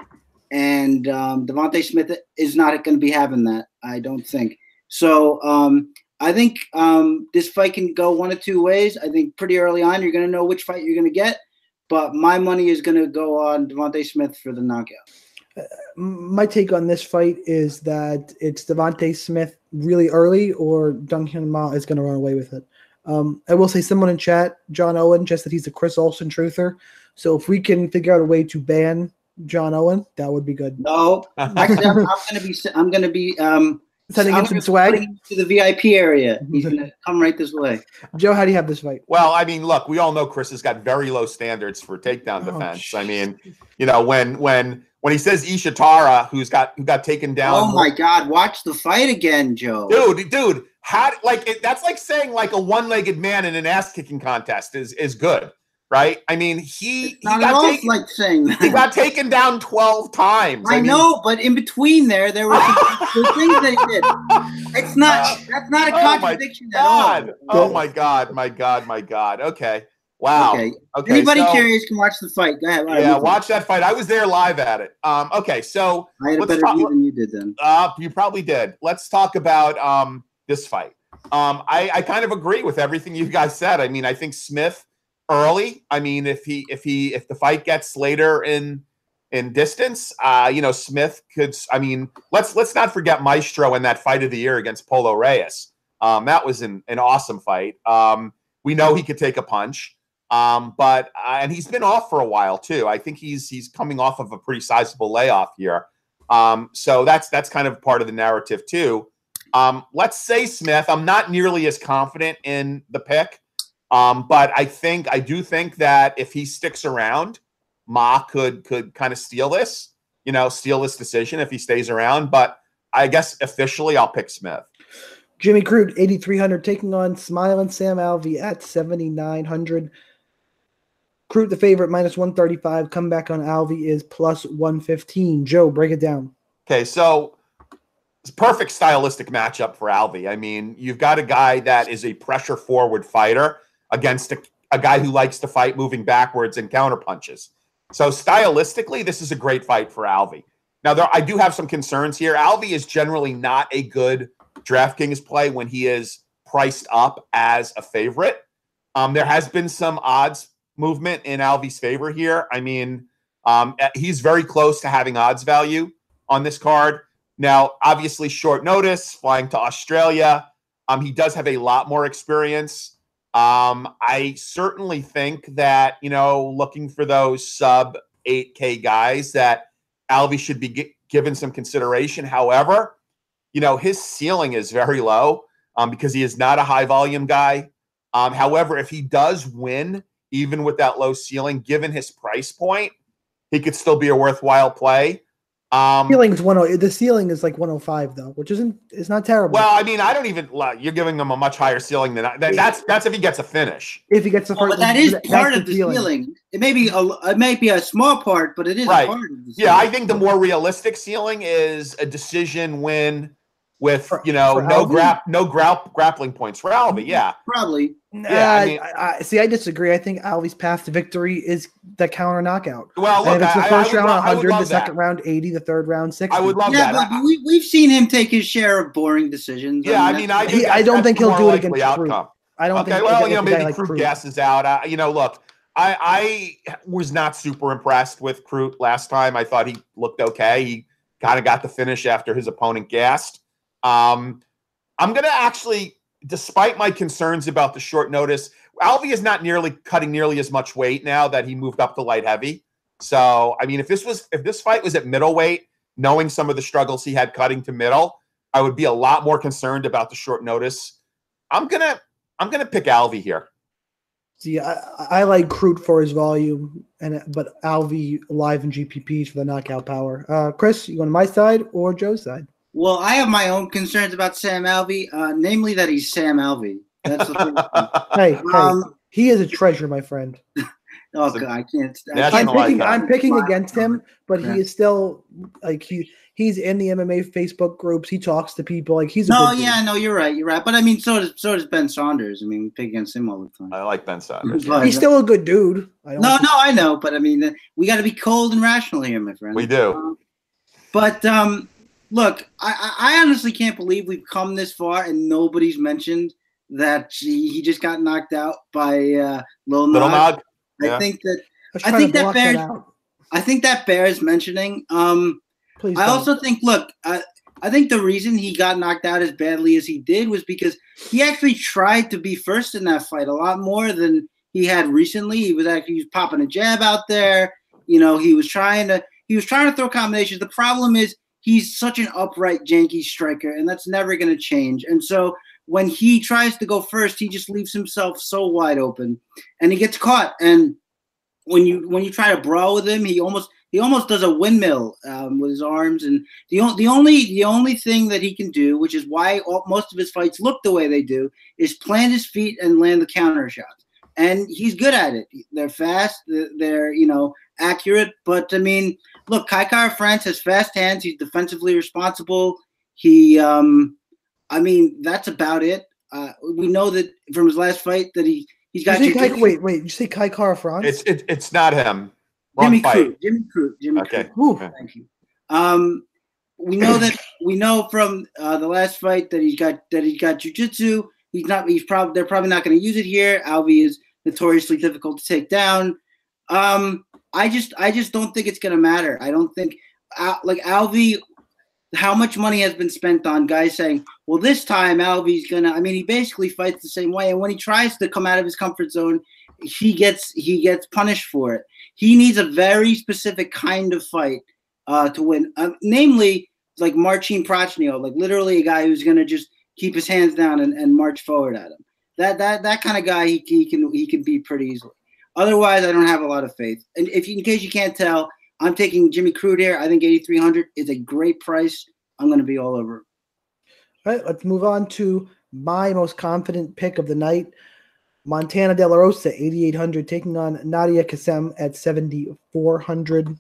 and um, Devonte Smith is not going to be having that. I don't think. So um, I think um, this fight can go one of two ways. I think pretty early on you're going to know which fight you're going to get, but my money is going to go on Devonte Smith for the knockout. My take on this fight is that it's Devonte Smith really early, or Dong Hyun Ma is going to run away with it. Um, I will say, someone in chat, John Owen, just that he's a Chris Olsen truther. So if we can figure out a way to ban John Owen, that would be good. No, actually, I'm, I'm going to be I'm going to be um, Sending I'm in some gonna swag. to the VIP area. He's mm-hmm. going to come right this way. Joe, how do you have this fight? Well, I mean, look, we all know Chris has got very low standards for takedown Oh, defense. I mean, you know, when when when he says Ishihara, who's got who got taken down. Oh my God! Watch the fight again, Joe. dude, dude, how like it, that's like saying like a one-legged man in an ass-kicking contest is is good, right? I mean, he he It's not got taken, like saying he got [laughs] taken down twelve times. I mean, know, but in between there, there were some [laughs] things that he did. It's not. That's not a contradiction Oh my contradiction at God! all. Oh my God! My God! My God! Okay. Wow. Okay. Okay. Anybody so- curious can watch the fight. Go ahead. All right, Yeah, move on. watch that fight. I was there live at it. Um, okay, so I had a better talk- view than you did then. Uh, you probably did. Let's talk about um, this fight. Um, I, I kind of agree with everything you guys said. I mean, I think Smith early. I mean, if he if he if the fight gets later in in distance, uh, you know, Smith could. I mean, let's let's not forget Maestro in that fight of the year against Polo Reyes. Um, that was an an awesome fight. Um, we know he could take a punch. Um, but uh, and he's been off for a while too. I think he's he's coming off of a pretty sizable layoff here. Um, so that's that's kind of part of the narrative too. Um, let's say Smith. I'm not nearly as confident in the pick, um, but I think I do think that if he sticks around, Ma could could kind of steal this. You know, steal this decision if he stays around. But I guess officially, I'll pick Smith. Jimmy Crute, 8,300, taking on Smiling Sam Alvey at 7,900. Crute, the favorite, minus 135. Comeback on Alvey is plus 115. Joe, break it down. Okay, so it's a perfect stylistic matchup for Alvey. I mean, you've got a guy that is a pressure forward fighter against a, a guy who likes to fight moving backwards and counter punches. So stylistically, this is a great fight for Alvey. Now, there I do have some concerns here. Alvey is generally not a good DraftKings play when he is priced up as a favorite. Um, there has been some odds movement in Alvey's favor here. I mean, um, he's very close to having odds value on this card. Now, obviously, short notice, flying to Australia. Um, he does have a lot more experience. Um, I certainly think that, you know, looking for those sub 8K guys, that Alvey should be gi- given some consideration. However, you know, his ceiling is very low um, because he is not a high volume guy. Um, however, if he does win, even with that low ceiling, given his price point, he could still be a worthwhile play. Um, Ceiling's 10, the ceiling is like 105, though, which isn't, it's not terrible. well, I mean, I don't even. well, You're giving them a much higher ceiling than I, that, that's. That's if he gets a finish. if he gets the Oh, first, but that is that's part of the ceiling. It may be a, it may be a small part, but it is Right. a part of the Yeah, I think the more realistic ceiling is a decision win with For- you know no grap no grap grappling points for Alvey. Yeah, Probably. Yeah, I Uh, mean- I, I- see, I disagree. I think Alvey's path to victory is the counter knockout. well, and look, if it's the I, I first round love, 100, the love second that. round 80, the third round 60. I would love yeah, that. but I- we, we've seen him take his share of boring decisions. yeah, I mean, I, that's- think He- I don't think he'll do it likely against Crute. outcome. I don't okay, think well, against you know, a guy maybe like Crute Crute. gas is out. I, you know, look, I, I was not super impressed with Crute last time. I thought he looked okay. He kind of got the finish after his opponent gassed. Um, I'm going to actually, despite my concerns about the short notice, Alvey is not nearly cutting nearly as much weight now that he moved up to light heavy. So, I mean, if this was if this fight was at middleweight, knowing some of the struggles he had cutting to middle, I would be a lot more concerned about the short notice. I'm gonna I'm gonna pick Alvey here. See, I, I like Crute for his volume, and but Alvey live in GPPs for the knockout power. Uh, Chris, you on my side or Joe's side? Well, I have my own concerns about Sam Alvey, uh, namely that he's Sam Alvey. That's the thing. [laughs] Hey, hey, Um, he is a treasure, my friend. [laughs] oh god, I can't. I National I'm picking. I'm picking against him, but Yeah. he is still like he he's in the MMA Facebook groups. He talks to people. Like he's a No, good dude. yeah, no, you're right, you're right. But I mean, so does so does Ben Saunders. I mean, we pick against him all the time. I like Ben Saunders. But- he's still a good dude. I don't no, think- no, I know, but I mean, uh, we got to be cold and rational here, my friend. We do. Um, but um, look, I, I I honestly can't believe we've come this far and nobody's mentioned that he, he just got knocked out by uh, Lil Little Nog. Nog. I yeah. think that was I think that block bears- out. I think that bears mentioning. Um, Please, I don't. also think, look, I, I think the reason he got knocked out as badly as he did was because he actually tried to be first in that fight a lot more than he had recently. He was actually he was popping a jab out there. You know, he was trying to he was trying to throw combinations. The problem is he's such an upright, janky striker, and that's never going to change. And so when he tries to go first, he just leaves himself so wide open, and he gets caught. And when you when you try to brawl with him, he almost he almost does a windmill um, with his arms. And the o- the only the only thing that he can do, which is why all, most of his fights look the way they do, is plant his feet and land the counter shots. And he's good at it. They're fast. They're, they're you know accurate. But I mean, look, Kai Kara France has fast hands. He's defensively responsible. He, um, I mean, that's about it. Uh, we know that from his last fight that he he's got you Kai, wait, wait. You say Kai Kara France? It's it, it's not him. Wrong Jimmy fight. Crute. Jimmy Crute. Jimmy Okay. Crute. Ooh. Okay. Thank you. Um, we know that we know from uh, the last fight that he's got that he's got jujitsu. He's not. He's probably they're probably not going to use it here. Alvey is notoriously difficult to take down. Um, I just I just don't think it's going to matter. I don't think like Alvey. How much money has been spent on guys saying, "Well, this time Alvey's gonna." I mean, he basically fights the same way, and when he tries to come out of his comfort zone, he gets he gets punished for it. He needs a very specific kind of fight uh, to win, uh, namely like Marcin Prachnio, like literally a guy who's gonna just keep his hands down and, and march forward at him. That that that kind of guy he, he can he can beat pretty easily. Otherwise, I don't have a lot of faith. And if you, in case you can't tell, I'm taking Jimmy Crute here. I think 8,300 is a great price. I'm going to be all over. All right, let's move on to my most confident pick of the night. Montana De La Rosa, 8,800, taking on Nadia Kassem at 7,400.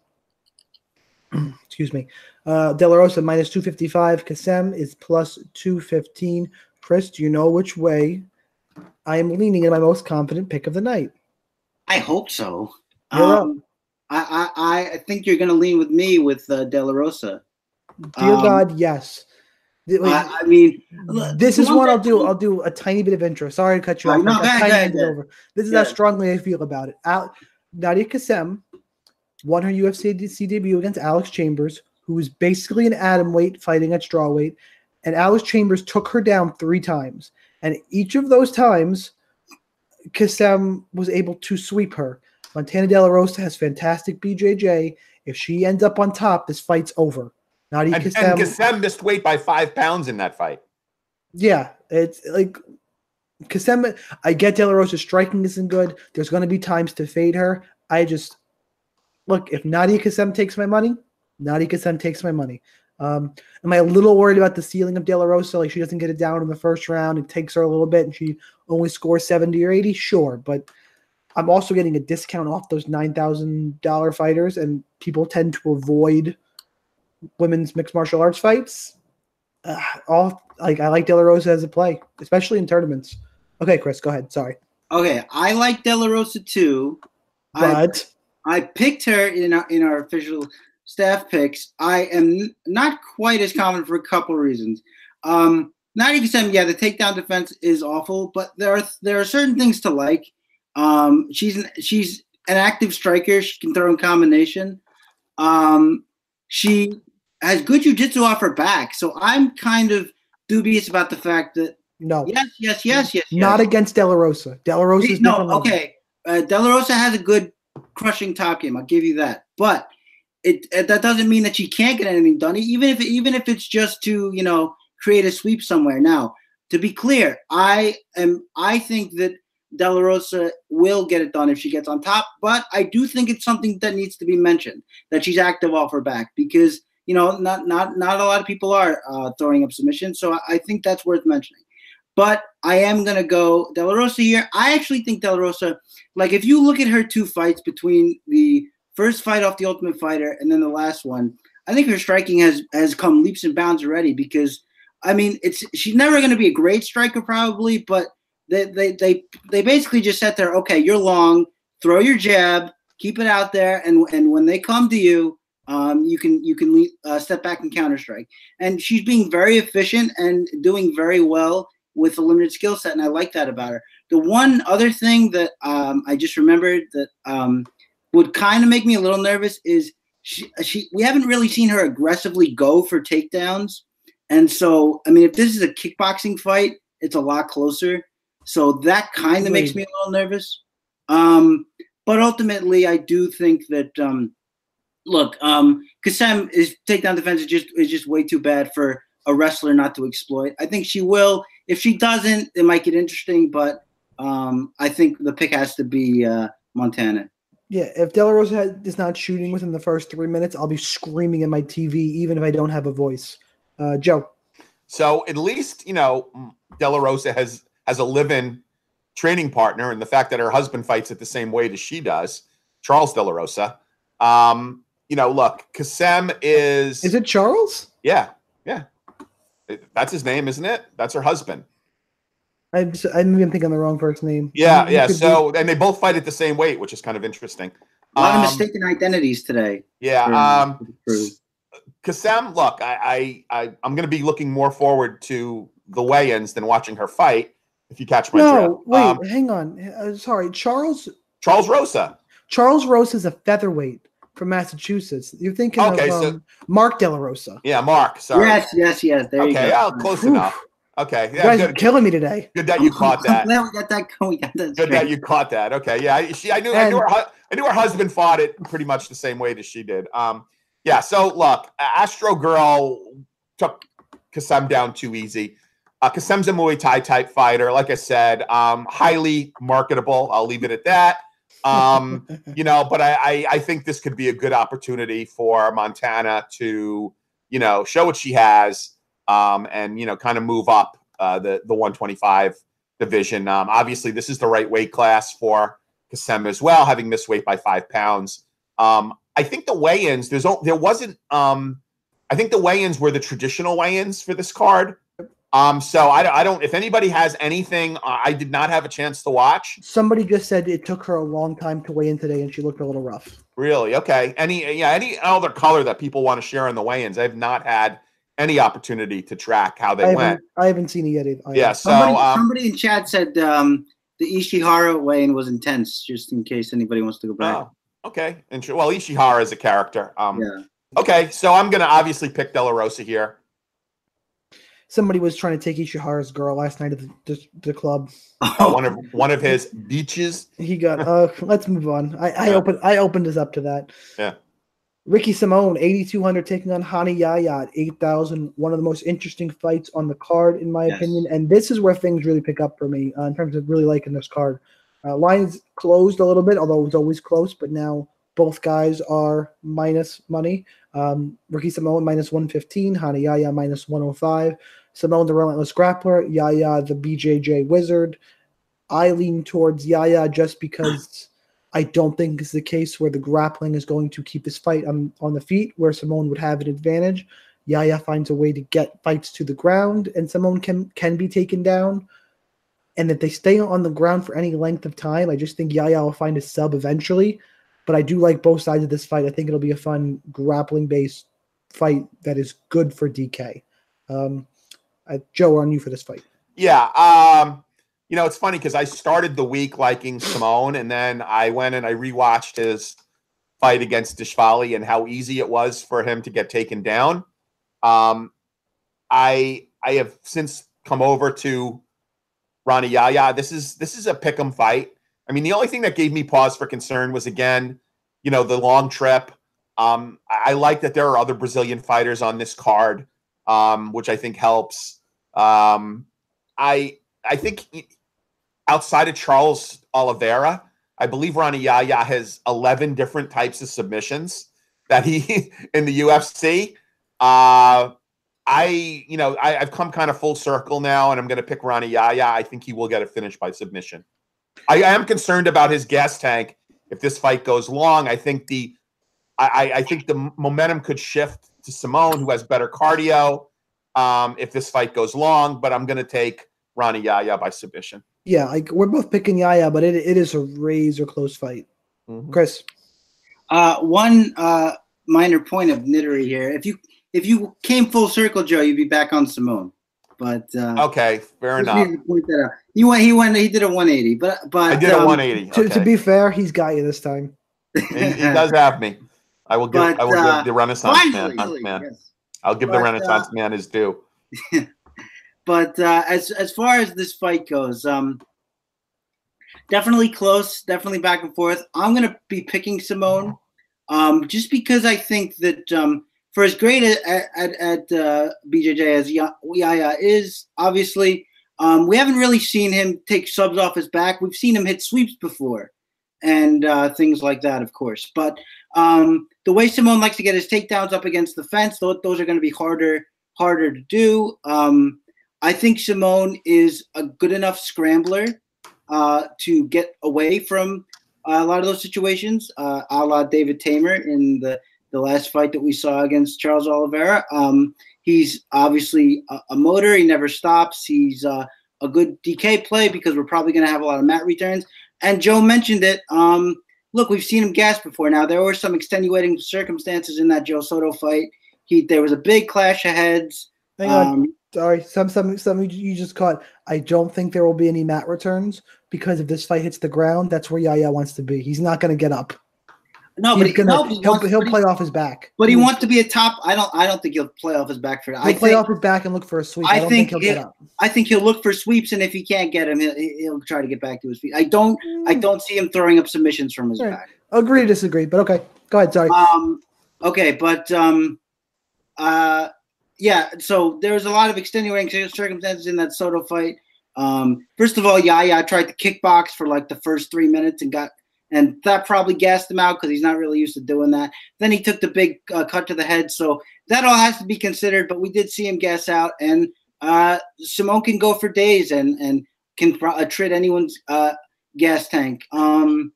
[clears throat] Excuse me. Uh, De La Rosa minus 255. Kassem is plus 215. Chris, do you know which way I am leaning in my most confident pick of the night? I hope so. Um, I, I I think you're going to lean with me with uh, De La Rosa. Dear Um, God, yes. I, I mean, this is what I'll do. I'll do a tiny bit of intro. Sorry to cut you off. no, I go ahead, kinda go ahead, handed go ahead. over. This is Go how strongly I feel about it. Al- Nadia Kassem won her UFC debut against Alex Chambers, who was basically an atom weight fighting at strawweight, and Alex Chambers took her down three times, and each of those times, Kassem was able to sweep her. Montana De La Rosa has fantastic BJJ. If she ends up on top, this fight's over. Nadia And, Kassem, and Kassem missed weight by five pounds in that fight. yeah, it's like Kassem. I get De La Rosa's striking isn't good. There's going to be times to fade her. I just look if Nadia Kassem takes my money, Nadia Kassem takes my money. Um, am I a little worried about the ceiling of De La Rosa? Like she doesn't get it down in the first round. It takes her a little bit, and she only scores seventy or eighty. Sure, but I'm also getting a discount off those nine thousand dollar fighters, and people tend to avoid women's mixed martial arts fights. uh, all like I like De La Rosa as a play, especially in tournaments. Okay, Chris, go ahead. Sorry, Okay, I like De La Rosa too. I, but I picked her in our, in our official staff picks. I am not quite as common for a couple of reasons. Um, 90%, yeah, the takedown defense is awful, but there are there are certain things to like. Um, she's an, she's an active striker. She can throw in combination. Um, she has good jujitsu off her back, so I'm kind of dubious about the fact that no, yes, yes, yes, yes, yes. not against De La Rosa. De La Rosa is no, okay. Uh, De La Rosa has a good crushing top game. I'll give you that, but it, it that doesn't mean that she can't get anything done. Even if even if it's just to you know create a sweep somewhere. Now, to be clear, I am I think that De La Rosa will get it done if she gets on top, but I do think it's something that needs to be mentioned that she's active off her back because you know not not not a lot of people are uh, throwing up submissions, so I, I think that's worth mentioning. But I am gonna go De La Rosa here. I actually think De La Rosa, like if you look at her two fights between the first fight off the Ultimate Fighter and then the last one, I think her striking has has come leaps and bounds already. Because I mean, it's she's never gonna be a great striker probably, but they they they they basically just sat there. Okay, you're long. Throw your jab. Keep it out there, and and when they come to you, um, you can you can lead, uh, step back and counter strike. And she's being very efficient and doing very well with a limited skill set, and I like that about her. The one other thing that um, I just remembered that um, would kind of make me a little nervous is she, she we haven't really seen her aggressively go for takedowns, and so I mean if this is a kickboxing fight, it's a lot closer. So that kind of makes me a little nervous. Um, but ultimately, I do think that um, look, um, Kassem is takedown defense is just is just way too bad for a wrestler not to exploit. I think she will. If she doesn't, it might get interesting. But um, I think the pick has to be uh, Montana. Yeah, if De La Rosa had- is not shooting within the first three minutes, I'll be screaming at my TV, even if I don't have a voice. Uh, Joe, So at least you know De La Rosa has has a live-in training partner, and the fact that her husband fights it the same weight as she does, Charles De La Rosa. Um, you know, look, Kassem is is it Charles? yeah, yeah. It- That's his name, isn't it? That's her husband. I'm, s- I'm even thinking the wrong first name. Yeah, You- you yeah. could be- So and they both fight at the same weight, which is kind of interesting. A lot Um, of mistaken identities today. Yeah. for- Um, for the crew. Kassem, look, I, I, I I'm going to be looking more forward to the weigh-ins than watching her fight. If you catch my no, drift. wait, Um, hang on. Uh, sorry, Charles Charles Rosa. Charles Rosa is a featherweight from Massachusetts. You're thinking Okay, of so- um, Mark De La Rosa. Yeah, Mark. Sorry. Yes, yes, yes. There you okay, go. oh, close Oof. enough. Okay, You yeah, guys are killing me today. good that you caught I'm that. glad we got that. We got that. Good that you caught that. Okay, yeah, I- she. I knew. I knew her. I knew her husband fought it pretty much the same way that she did. Um, yeah. So look, Astro Girl took Kassem down too easy. Uh, Kassem's a Muay Thai type fighter. Like I said, um, highly marketable. I'll leave it at that. Um, [laughs] you know, but I, I I think this could be a good opportunity for Montana to you know show what she has um, and you know kind of move up uh, the the 125 division. Um, obviously, this is the right weight class for Kassem as well, having missed weight by five pounds. Um, I think the weigh-ins there's there wasn't. Um, I think the weigh-ins were the traditional weigh-ins for this card. Um, so I, don't- I don't. If anybody has anything, uh, I did not have a chance to watch. Somebody just said it took her a long time to weigh in today, and she looked a little rough. Really? Okay. Any yeah, any other color that people want to share on the weigh-ins? I've not had any opportunity to track how they haven't, went. I haven't seen it yet. either. Yeah. So Somebody, um, somebody in chat said um, the Ishihara weigh-in was intense. Just in case anybody wants to go back. oh, okay. Inter- well, Ishihara is a character. Um, Yeah. Okay, so I'm gonna obviously pick De La Rosa here. Somebody was trying to take Ishihara's girl last night at the, the, the club. Uh, one of one of his beaches. He got. Uh, let's move on. I, I Yeah. opened. I opened us up to that. Yeah. Ricky Simone, 8,200 taking on Rani Yahya at 8,000. One of the most interesting fights on the card, in my Yes. opinion. And this is where things really pick up for me uh, in terms of really liking this card. Uh, lines closed a little bit, although it was always close, but now both guys are minus money. Um, Ricky Simone minus 115, Rani Yahya minus 105. Simone, the relentless grappler, Yahya, the BJJ wizard. I lean towards Yahya just because I don't think it's the case where the grappling is going to keep this fight on, on the feet, where Simone would have an advantage. Yahya finds a way to get fights to the ground and Simone can can be taken down. And if they stay on the ground for any length of time, I just think Yahya will find a sub eventually. But I do like both sides of this fight. I think it'll be a fun grappling based fight that is good for DK. Um, uh, Joe, on you for this fight. Yeah. Um, you know, it's funny because I started the week liking Simone, and then I went and I rewatched his fight against Dishvali and how easy it was for him to get taken down. Um, I I have since come over to Rani Yahya. This is this is a pick'em fight. I mean, the only thing that gave me pause for concern was again, you know, the long trip. Um, I, I like that there are other Brazilian fighters on this card, um, which I think helps. Um, I I think outside of Charles Oliveira, I believe Rani Yahya has 11 different types of submissions that he [laughs] in the UFC. Uh, I, you know, I, have come kind of full circle now, and I'm going to pick Rani Yahya. I think he will get a finish by submission. I, I am concerned about his gas tank if this fight goes long. I think the, I, I think the momentum could shift to Simone, who has better cardio, um, if this fight goes long. But I'm going to take Rani Yahya by submission. Yeah, like we're both picking Yahya, but it, it is a razor close fight. Mm-hmm. Chris, uh, one uh, minor point of nittery here. If you if you came full circle, Joe, you'd be back on Simone. But uh, okay, fair enough. Point that out. He went. He went. He did a 180. But but I did um, a 180. Okay. To, to, be fair, he's got you this time. he, he, does have me. I will give. But, I will give uh, the Renaissance finally, man. Really, man. Yes. I'll give but, the Renaissance uh, man his due. [laughs] but uh, as as far as this fight goes, um, definitely close, definitely back and forth. I'm gonna be picking Simone, um, just because I think that um, for as great at at, at uh, BJJ as Yahya is, obviously, um, we haven't really seen him take subs off his back. We've seen him hit sweeps before, and uh, things like that, of course. But um, the way Simone likes to get his takedowns up against the fence, those, are going to be harder harder to do. Um, I think Simone is a good enough scrambler uh, to get away from a lot of those situations, uh, a la David Teymur in the, the last fight that we saw against Charles Oliveira. Um, he's obviously a, a, motor. He never stops. He's uh, a good DK play because we're probably going to have a lot of mat returns. And Joe mentioned it. Um, look, we've seen him gas before. Now there were some extenuating circumstances in that Joe Soto fight. He there was a big clash of heads. Hang on. Um, Sorry, some some some you just caught. I don't think there will be any mat returns because if this fight hits the ground, that's where Yahya wants to be. He's not going to get up. No, He's but he, gonna, no, he he'll, he'll play off his back. But he wants to be a top. I don't. I don't think he'll play off his back for that. He'll I play think, off his back and look for a sweep. I, I think, think, he'll get up. I think he'll look for sweeps, and if he can't get him, he'll, he'll try to get back to his feet. I don't. I mm. don't see him throwing up submissions from his right. back. Agree to disagree, but okay. Go ahead. Sorry. Um. Okay, but um. Uh yeah, so there was a lot of extenuating circumstances in that Soto fight. Um, first of all, Yahya tried to kickbox for like the first three minutes and got, and that probably gassed him out because he's not really used to doing that. Then he took the big uh, cut to the head, so that all has to be considered. But we did see him gas out, and uh, Simone can go for days and and can uh, treat anyone's uh, gas tank. Um,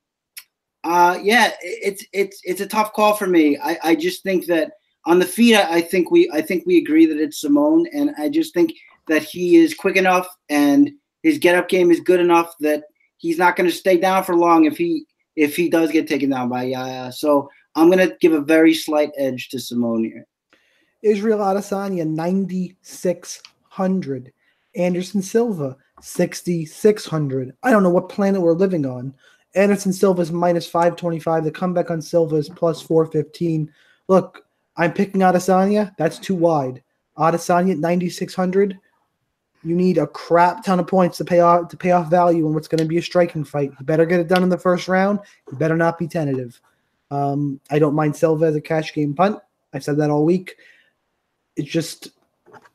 uh, yeah, it's it's it's a tough call for me. I, I just think that on the feet, I, I think we I think we agree that it's Simone, and I just think that he is quick enough and his get up game is good enough that he's not going to stay down for long if he if he does get taken down by Yahya. So I'm going to give a very slight edge to Simone here. Israel Adesanya 9600, Anderson Silva 6600. I don't know what planet we're living on. Anderson Silva is minus 525. The comeback on Silva is plus 415. Look, I'm picking Adesanya. That's too wide. Adesanya 9600. You need a crap ton of points to pay off to pay off value in what's going to be a striking fight. You better get it done in the first round. You better not be tentative. Um, I don't mind Silva as a cash game punt. I've said that all week. It's just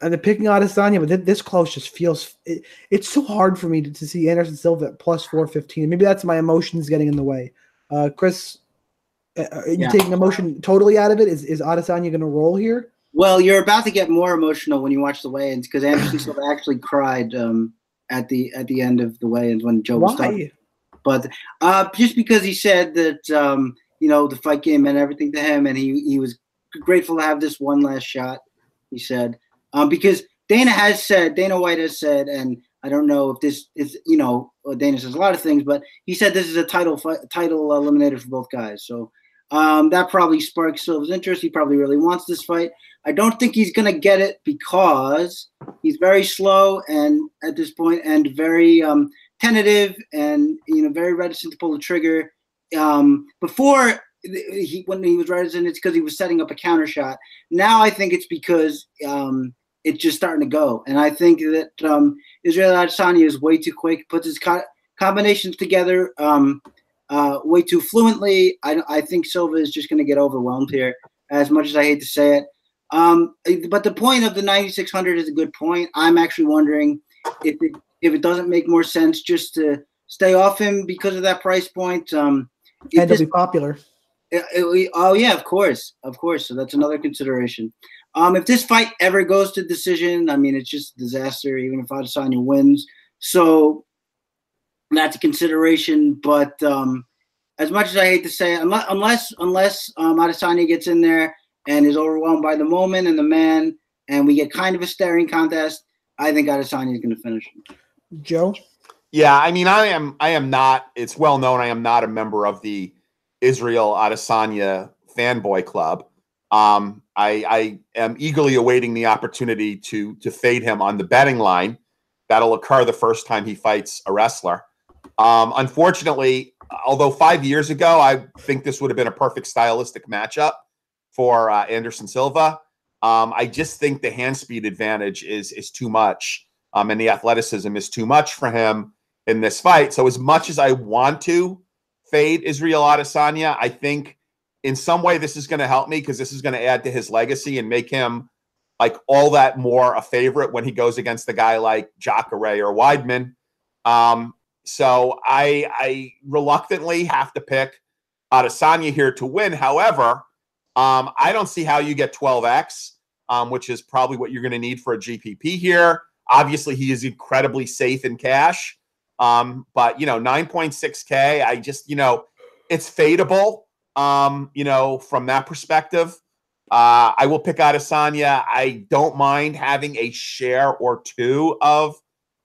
and the picking Adesanya, but this close just feels it, it's so hard for me to, to see Anderson Silva at plus four fifteen. Maybe that's my emotions getting in the way. Uh, Chris, are you yeah. taking emotion totally out of it? Is is Adesanya going to roll here? Well, you're about to get more emotional when you watch the weigh-ins because Anderson Silva actually cried um, at the at the end of the weigh-ins when Joe Why? was talking. But uh, just because he said that um, you know the fight game meant everything to him, and he he was grateful to have this one last shot. He said um, because Dana has said Dana White has said, and I don't know if this is you know Dana says a lot of things, but he said this is a title title eliminator for both guys. So um, that probably sparks Silva's interest. He probably really wants this fight. I don't think he's going to get it because he's very slow and at this point and very um, tentative and you know very reticent to pull the trigger. Um, before he when he was reticent, it's because he was setting up a counter shot. Now I think it's because um, it's just starting to go, and I think that um, Israel Adesanya is way too quick, puts his co- combinations together um, uh, way too fluently. I, I think Silva is just going to get overwhelmed here, as much as I hate to say it. Um, but the point of the 9600 is a good point. I'm actually wondering if it if it doesn't make more sense just to stay off him because of that price point. Um, and to be popular. It, it, oh yeah, of course, of course. So that's another consideration. Um, if this fight ever goes to decision, I mean, it's just a disaster. Even if Adesanya wins, so that's a consideration. But um, as much as I hate to say, it, unless unless unless um, Adesanya gets in there and is overwhelmed by the moment and the man, and we get kind of a staring contest, I think Adesanya is going to finish. Joe. Yeah, I mean, I am. I am not. It's well known. I am not a member of the Israel Adesanya fanboy club. Um, I, I am eagerly awaiting the opportunity to to fade him on the betting line. That'll occur the first time he fights a wrestler. Um, unfortunately, although five years ago I think this would have been a perfect stylistic matchup for uh, Anderson Silva, um, I just think the hand speed advantage is is too much, um, and the athleticism is too much for him in this fight. So as much as I want to fade Israel Adesanya, I think in some way this is going to help me because this is going to add to his legacy and make him like all that more a favorite when he goes against a guy like Jacare or Weidman. Um, so I I reluctantly have to pick Adesanya here to win. However, um, I don't see how you get 12x, um, which is probably what you're going to need for a GPP here. Obviously, he is incredibly safe in cash. Um, but you know, 9.6k, I just, you know, it's fadeable um, you know, from that perspective. Uh, I will pick Adesanya. I don't mind having a share or two of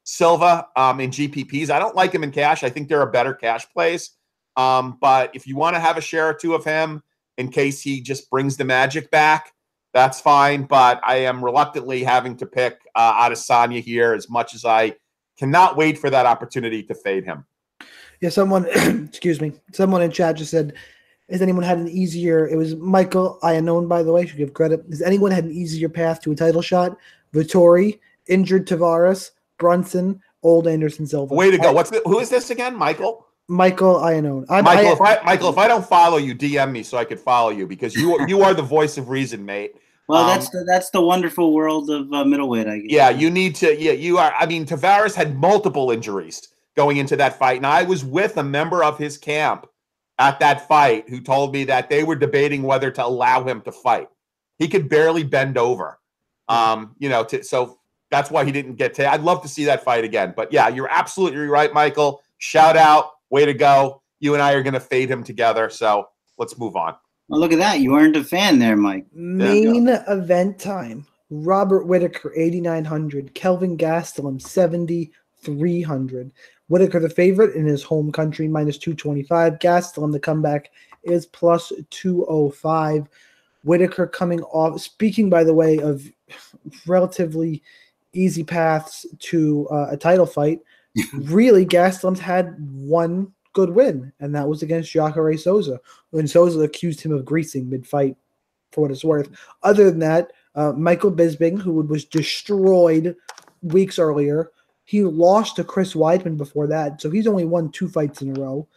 Silva um, in GPPs. I don't like him in cash. I think there are a better cash plays. Um, but if you want to have a share or two of him in case he just brings the magic back, that's fine. But I am reluctantly having to pick uh, Adesanya here as much as I cannot wait for that opportunity to fade him. Yeah, someone, [clears throat] excuse me, someone in chat just said has anyone had an easier? It was Michael Iannone, by the way. Should give credit. Has anyone had an easier path to a title shot? Vettori, injured Tavares, Brunson, old Anderson Silva. Way to go! What's the, who is this again? Michael. Michael Iannone. I'm, Michael, I, if I, Michael, if I don't follow you, DM me so I could follow you because you you are the voice of reason, mate. Well, um, that's the, that's the wonderful world of uh, middleweight. I guess. Yeah, you need to. Yeah, you are. I mean, Tavares had multiple injuries going into that fight, and I was with a member of his camp at that fight who told me that they were debating whether to allow him to fight. He could barely bend over. Um, you know, to, so that's why he didn't get to. I'd love to see that fight again. But yeah, you're absolutely right, Michael. Shout out, way to go. You and I are going to fade him together. So let's move on. Well, look at that. You earned a fan there, Mike. Main event time. Robert Whitaker, 8,900. Kelvin Gastelum, 7,300. Whitaker the favorite in his home country, minus 225. Gastelum the comeback is plus 205. Whitaker coming off, speaking, by the way, of relatively easy paths to uh, a title fight, [laughs] really, Gastelum's had one good win, and that was against Jacare Souza, when Souza accused him of greasing mid fight, for what it's worth. Other than that, uh, Michael Bisping, who was destroyed weeks earlier, he lost to Chris Weidman before that, so he's only won two fights in a row.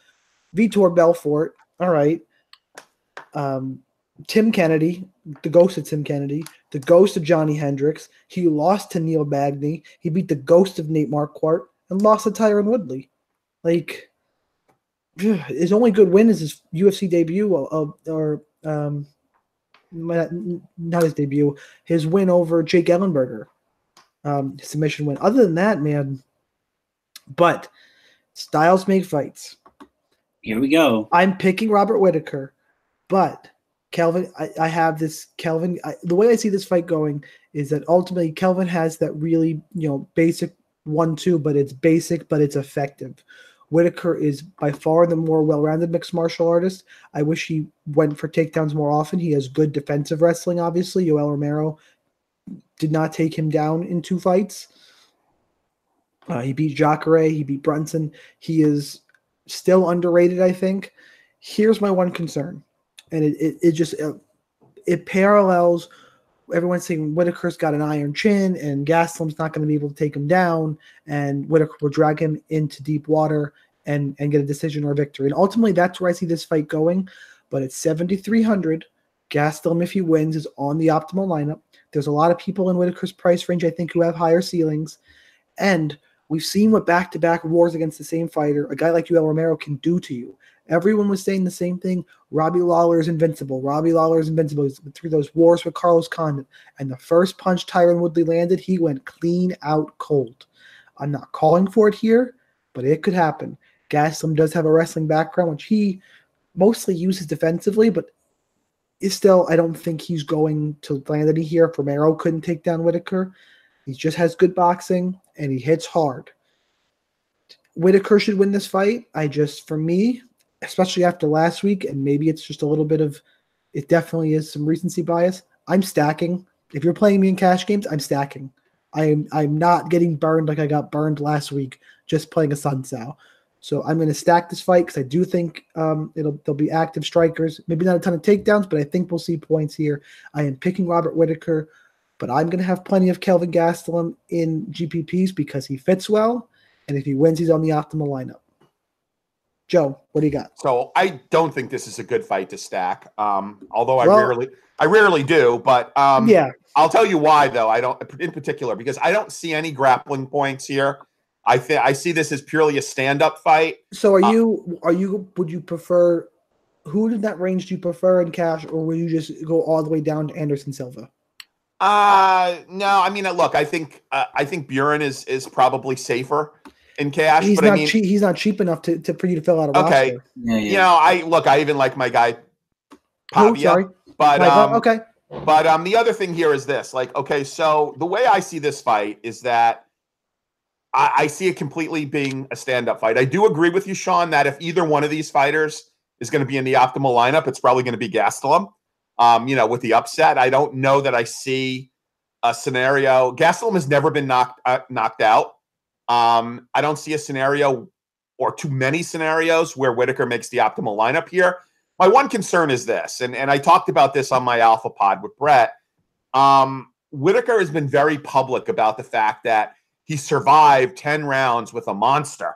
Vitor Belfort, all right. Um, Tim Kennedy, the ghost of Tim Kennedy, the ghost of Johny Hendricks. He lost to Neil Magny. He beat the ghost of Nate Marquardt and lost to Tyron Woodley. Like, [sighs] his only good win is his UFC debut, or, or um, not his debut, his win over Jake Ellenberger um, submission win. Other than that, man, but styles make fights. Here we go. I'm picking Robert Whitaker, but Kelvin, I, I have this Kelvin. I, the way I see this fight going is that ultimately Kelvin has that really you know basic one-two, but it's basic, but it's effective. Whitaker is by far the more well-rounded mixed martial artist. I wish he went for takedowns more often. He has good defensive wrestling. Obviously, Yoel Romero did not take him down in two fights. Uh, he beat Jacare. He beat Brunson. He is still underrated, I think. Here's my one concern, and it it, it just uh, it parallels. Everyone's saying Whitaker's got an iron chin, and Gastelum's not going to be able to take him down, and Whitaker will drag him into deep water and and get a decision or a victory. And ultimately, that's where I see this fight going. But it's 7,300. Gastelum, if he wins, is on the optimal lineup. There's a lot of people in Whitaker's price range, I think, who have higher ceilings. And we've seen what back to back wars against the same fighter, a guy like Yoel Romero, can do to you. Everyone was saying the same thing. Robbie Lawler is invincible. Robbie Lawler is invincible. Through those wars with Carlos Condit. And the first punch Tyron Woodley landed, he went clean out cold. I'm not calling for it here, but it could happen. Gastelum does have a wrestling background, which he mostly uses defensively, but is still, I don't think he's going to land any here. Romero couldn't take down Whittaker. He just has good boxing and he hits hard. Whittaker should win this fight. I just, for me, especially after last week, and maybe it's just a little bit of, it definitely is some recency bias. I'm stacking. If you're playing me in cash games, I'm stacking. I'm I'm not getting burned like I got burned last week just playing a Sun Tzu. So I'm going to stack this fight because I do think um, it'll there'll be active strikers. Maybe not a ton of takedowns, but I think we'll see points here. I am picking Robert Whittaker, but I'm going to have plenty of Kelvin Gastelum in GPPs because he fits well, and if he wins, he's on the optimal lineup. Joe, what do you got? So I don't think this is a good fight to stack. Um, although I Well- rarely, I rarely do. But um, yeah, I'll tell you why, though. I don't, in particular, because I don't see any grappling points here. I think I see this as purely a stand-up fight. So are Uh, you are you would you prefer who in that range do you prefer in cash or will you just go all the way down to Anderson Silva? Uh no, I mean, look, I think uh, I think Buren is is probably safer in cash, He's but not I mean, cheap he's not cheap enough to, to for you to fill out a Okay. roster. Yeah, yeah. you know, I look, I even like my guy Who? Paiva, Sorry. but Michael? um, okay. But um, the other thing here is this: like, okay, so the way I see this fight is that I, I see it completely being a stand-up fight. I do agree with you, Sean, that if either one of these fighters is going to be in the optimal lineup, it's probably going to be Gastelum. Um, you know, with the upset, I don't know that I see a scenario. Gastelum has never been knocked uh, knocked out. Um, I don't see a scenario or too many scenarios where Whittaker makes the optimal lineup here. My one concern is this, and, and I talked about this on my Alpha Pod with Brett. Um, Whittaker has been very public about the fact that he survived 10 rounds with a monster.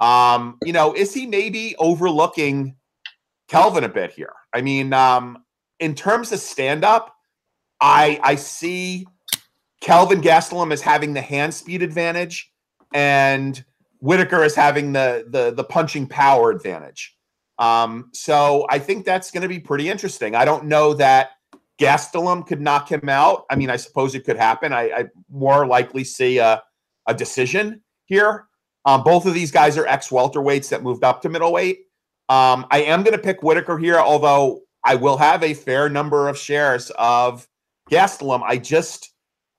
Um, you know, is he maybe overlooking Kelvin a bit here? I mean, um, in terms of stand up, I I see Kelvin Gastelum as having the hand speed advantage and Whittaker is having the the the punching power advantage. Um, so I think that's going to be pretty interesting. I don't know that Gastelum could knock him out. I mean, I suppose it could happen. I, I more likely see a, a decision here. Um, both of these guys are ex welterweights that moved up to middleweight. Um, I am going to pick Whittaker here, although I will have a fair number of shares of Gastelum. I just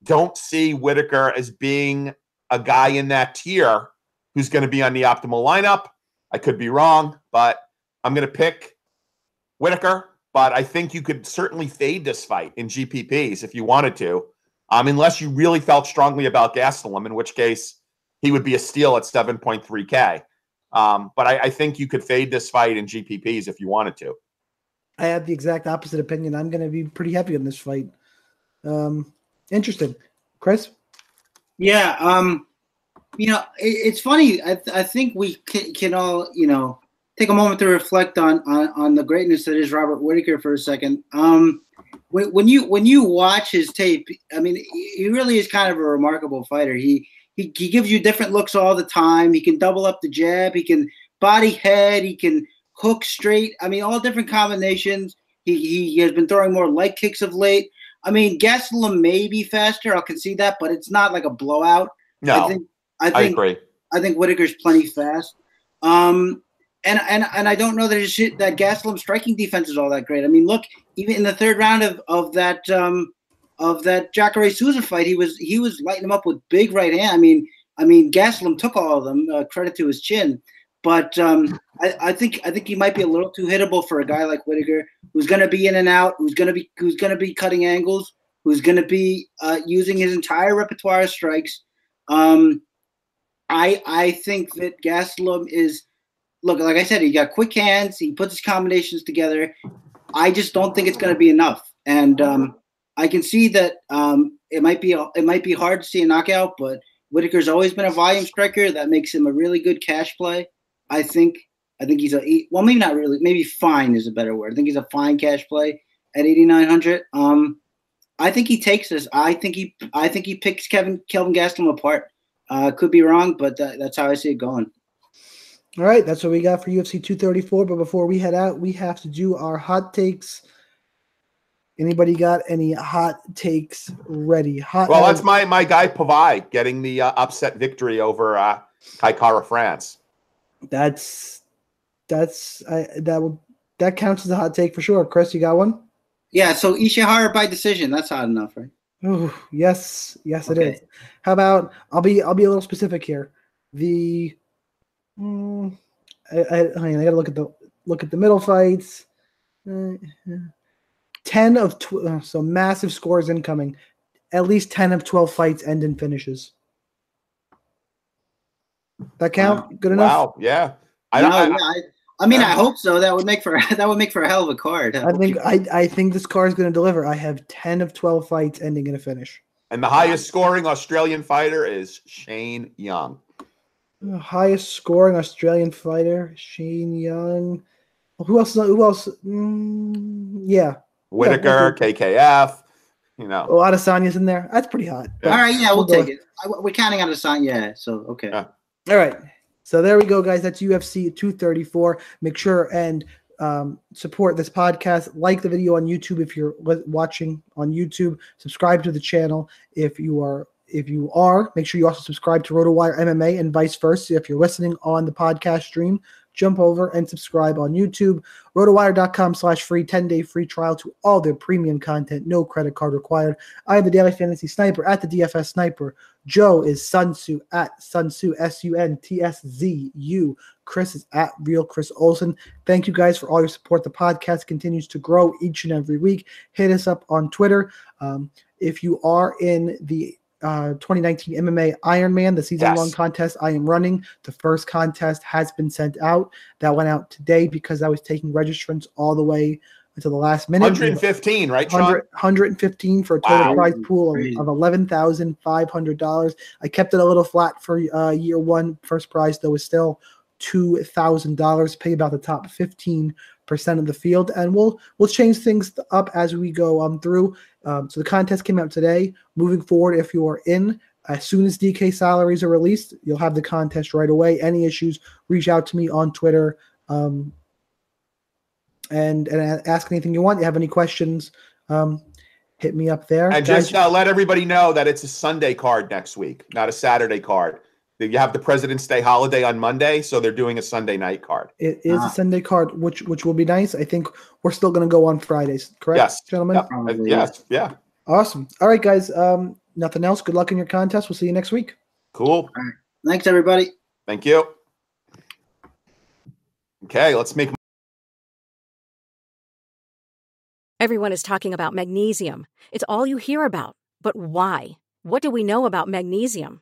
don't see Whittaker as being a guy in that tier who's going to be on the optimal lineup. I could be wrong, but I'm going to pick Whittaker. But I think you could certainly fade this fight in GPPs if you wanted to, um, unless you really felt strongly about Gastelum, in which case he would be a steal at 7.3K. Um, but I, I think you could fade this fight in GPPs if you wanted to. I have the exact opposite opinion. I'm going to be pretty heavy on this fight. Um, interesting, Chris. Yeah, um, you know, it, it's funny. I, I think we can, can all, you know, take a moment to reflect on, on on the greatness that is Robert Whittaker for a second. Um, when, when you when you watch his tape, I mean, he really is kind of a remarkable fighter. He he he gives you different looks all the time. He can double up the jab. He can body head. He can hook straight. I mean, all different combinations. He he has been throwing more leg kicks of late. I mean, Gastelum may be faster. I'll concede that, but it's not like a blowout. No, I think I I agree. I think Whittaker's plenty fast. Um, and and and I don't know that his, that Gastelum striking defense is all that great. I mean, look, even in the third round of of that um, of that Jacare Souza fight, he was he was lighting him up with big right hand. I mean, I mean, Gastelum took all of them. Uh, credit to his chin, but um, I, I, think I think he might be a little too hittable for a guy like Whittaker, who's going to be in and out, who's going to be who's going to be cutting angles, who's going to be uh, using his entire repertoire of strikes. Um, I I think that Gastelum is look like I said, he got quick hands. He puts his combinations together. I just don't think it's going to be enough, and um, I can see that um, it might be it might be hard to see a knockout, but Whittaker's always been a volume striker. That makes him a really good cash play. I think. I think he's a well, maybe not really. Maybe fine is a better word. I think he's a fine cash play at 8,900. Um, I think he takes this. I think he. I think he picks Kevin Kelvin Gastelum apart. Uh, could be wrong, but that, that's how I see it going. All right, that's what we got for UFC 234. But before we head out, we have to do our hot takes. Anybody got any hot takes ready? Hot. Well, that's my my guy Paiva getting the uh, upset victory over uh, Kai Kara-France. That's that's I, that would that counts as a hot take for sure. Chris, you got one? Yeah. So Ishihara by decision. That's hot enough, right? Oh yes, yes okay. it is. How about I'll be I'll be a little specific here. The mm, I, I, I gotta look at the look at the middle fights. Uh, 10 of tw- uh, so massive scores incoming. At least 10 of 12 fights end in finishes. That count? Good enough? Wow, yeah. I, no, I, I, I mean, I hope so. That would make for [laughs] that would make for a hell of a card. I think I, I think this card is going to deliver. I have 10 of 12 fights ending in a finish. And the highest scoring Australian fighter is Shane Young. The highest scoring Australian fighter, Shane Young. Who else? Who else? Mm, yeah, Whittaker, yeah, KKF. You know, oh, Adesanya's in there. That's pretty hot. Yeah. All right, yeah, we'll, we'll take it. We're counting Adesanya. Yeah, so okay. Yeah. All right. So there we go, guys. That's UFC 234. Make sure and um, support this podcast. Like the video on YouTube if you're watching on YouTube. Subscribe to the channel if you are. If you are, make sure you also subscribe to RotoWire MMA and vice versa. If you're listening on the podcast stream, jump over and subscribe on YouTube. RotoWire.com slash free 10-day free trial to all their premium content. No credit card required. I am the Daily Fantasy Sniper at the DFS Sniper. Joe is Sunsu at Sunsu, S-U-N-T-S-Z-U. Chris is at Real Chris Olson. Thank you guys for all your support. The podcast continues to grow each and every week. Hit us up on Twitter. Um, if you are in the uh, 2019 MMA Ironman, the season long yes. contest I am running. The first contest has been sent out. That went out today because I was taking registrants all the way until the last minute. 115, right, 100, 115 for a total wow. prize pool of, of $11,500. I kept it a little flat for uh, year one. First prize, though, is still $2,000. Pay about the top 15 percent of the field, and we'll we'll change things up as we go um through. Um, so the contest came out today. Moving forward, if you are in, as soon as DK salaries are released, you'll have the contest right away. Any issues, reach out to me on Twitter. Um, and and ask anything you want. You have any questions? Um, hit me up there. And just uh, let everybody know that it's a Sunday card next week, not a Saturday card. You have the President's Day holiday on Monday, so they're doing a Sunday night card. It is ah. a Sunday card, which which will be nice. I think we're still going to go on Fridays, correct, yes. gentlemen? Yep. Yes, yeah. Awesome. All right, guys. Um, nothing else. Good luck in your contest. We'll see you next week. Cool. Thanks, everybody. Thank you. Okay, let's make. Everyone is talking about magnesium. It's all you hear about. But why? What do we know about magnesium?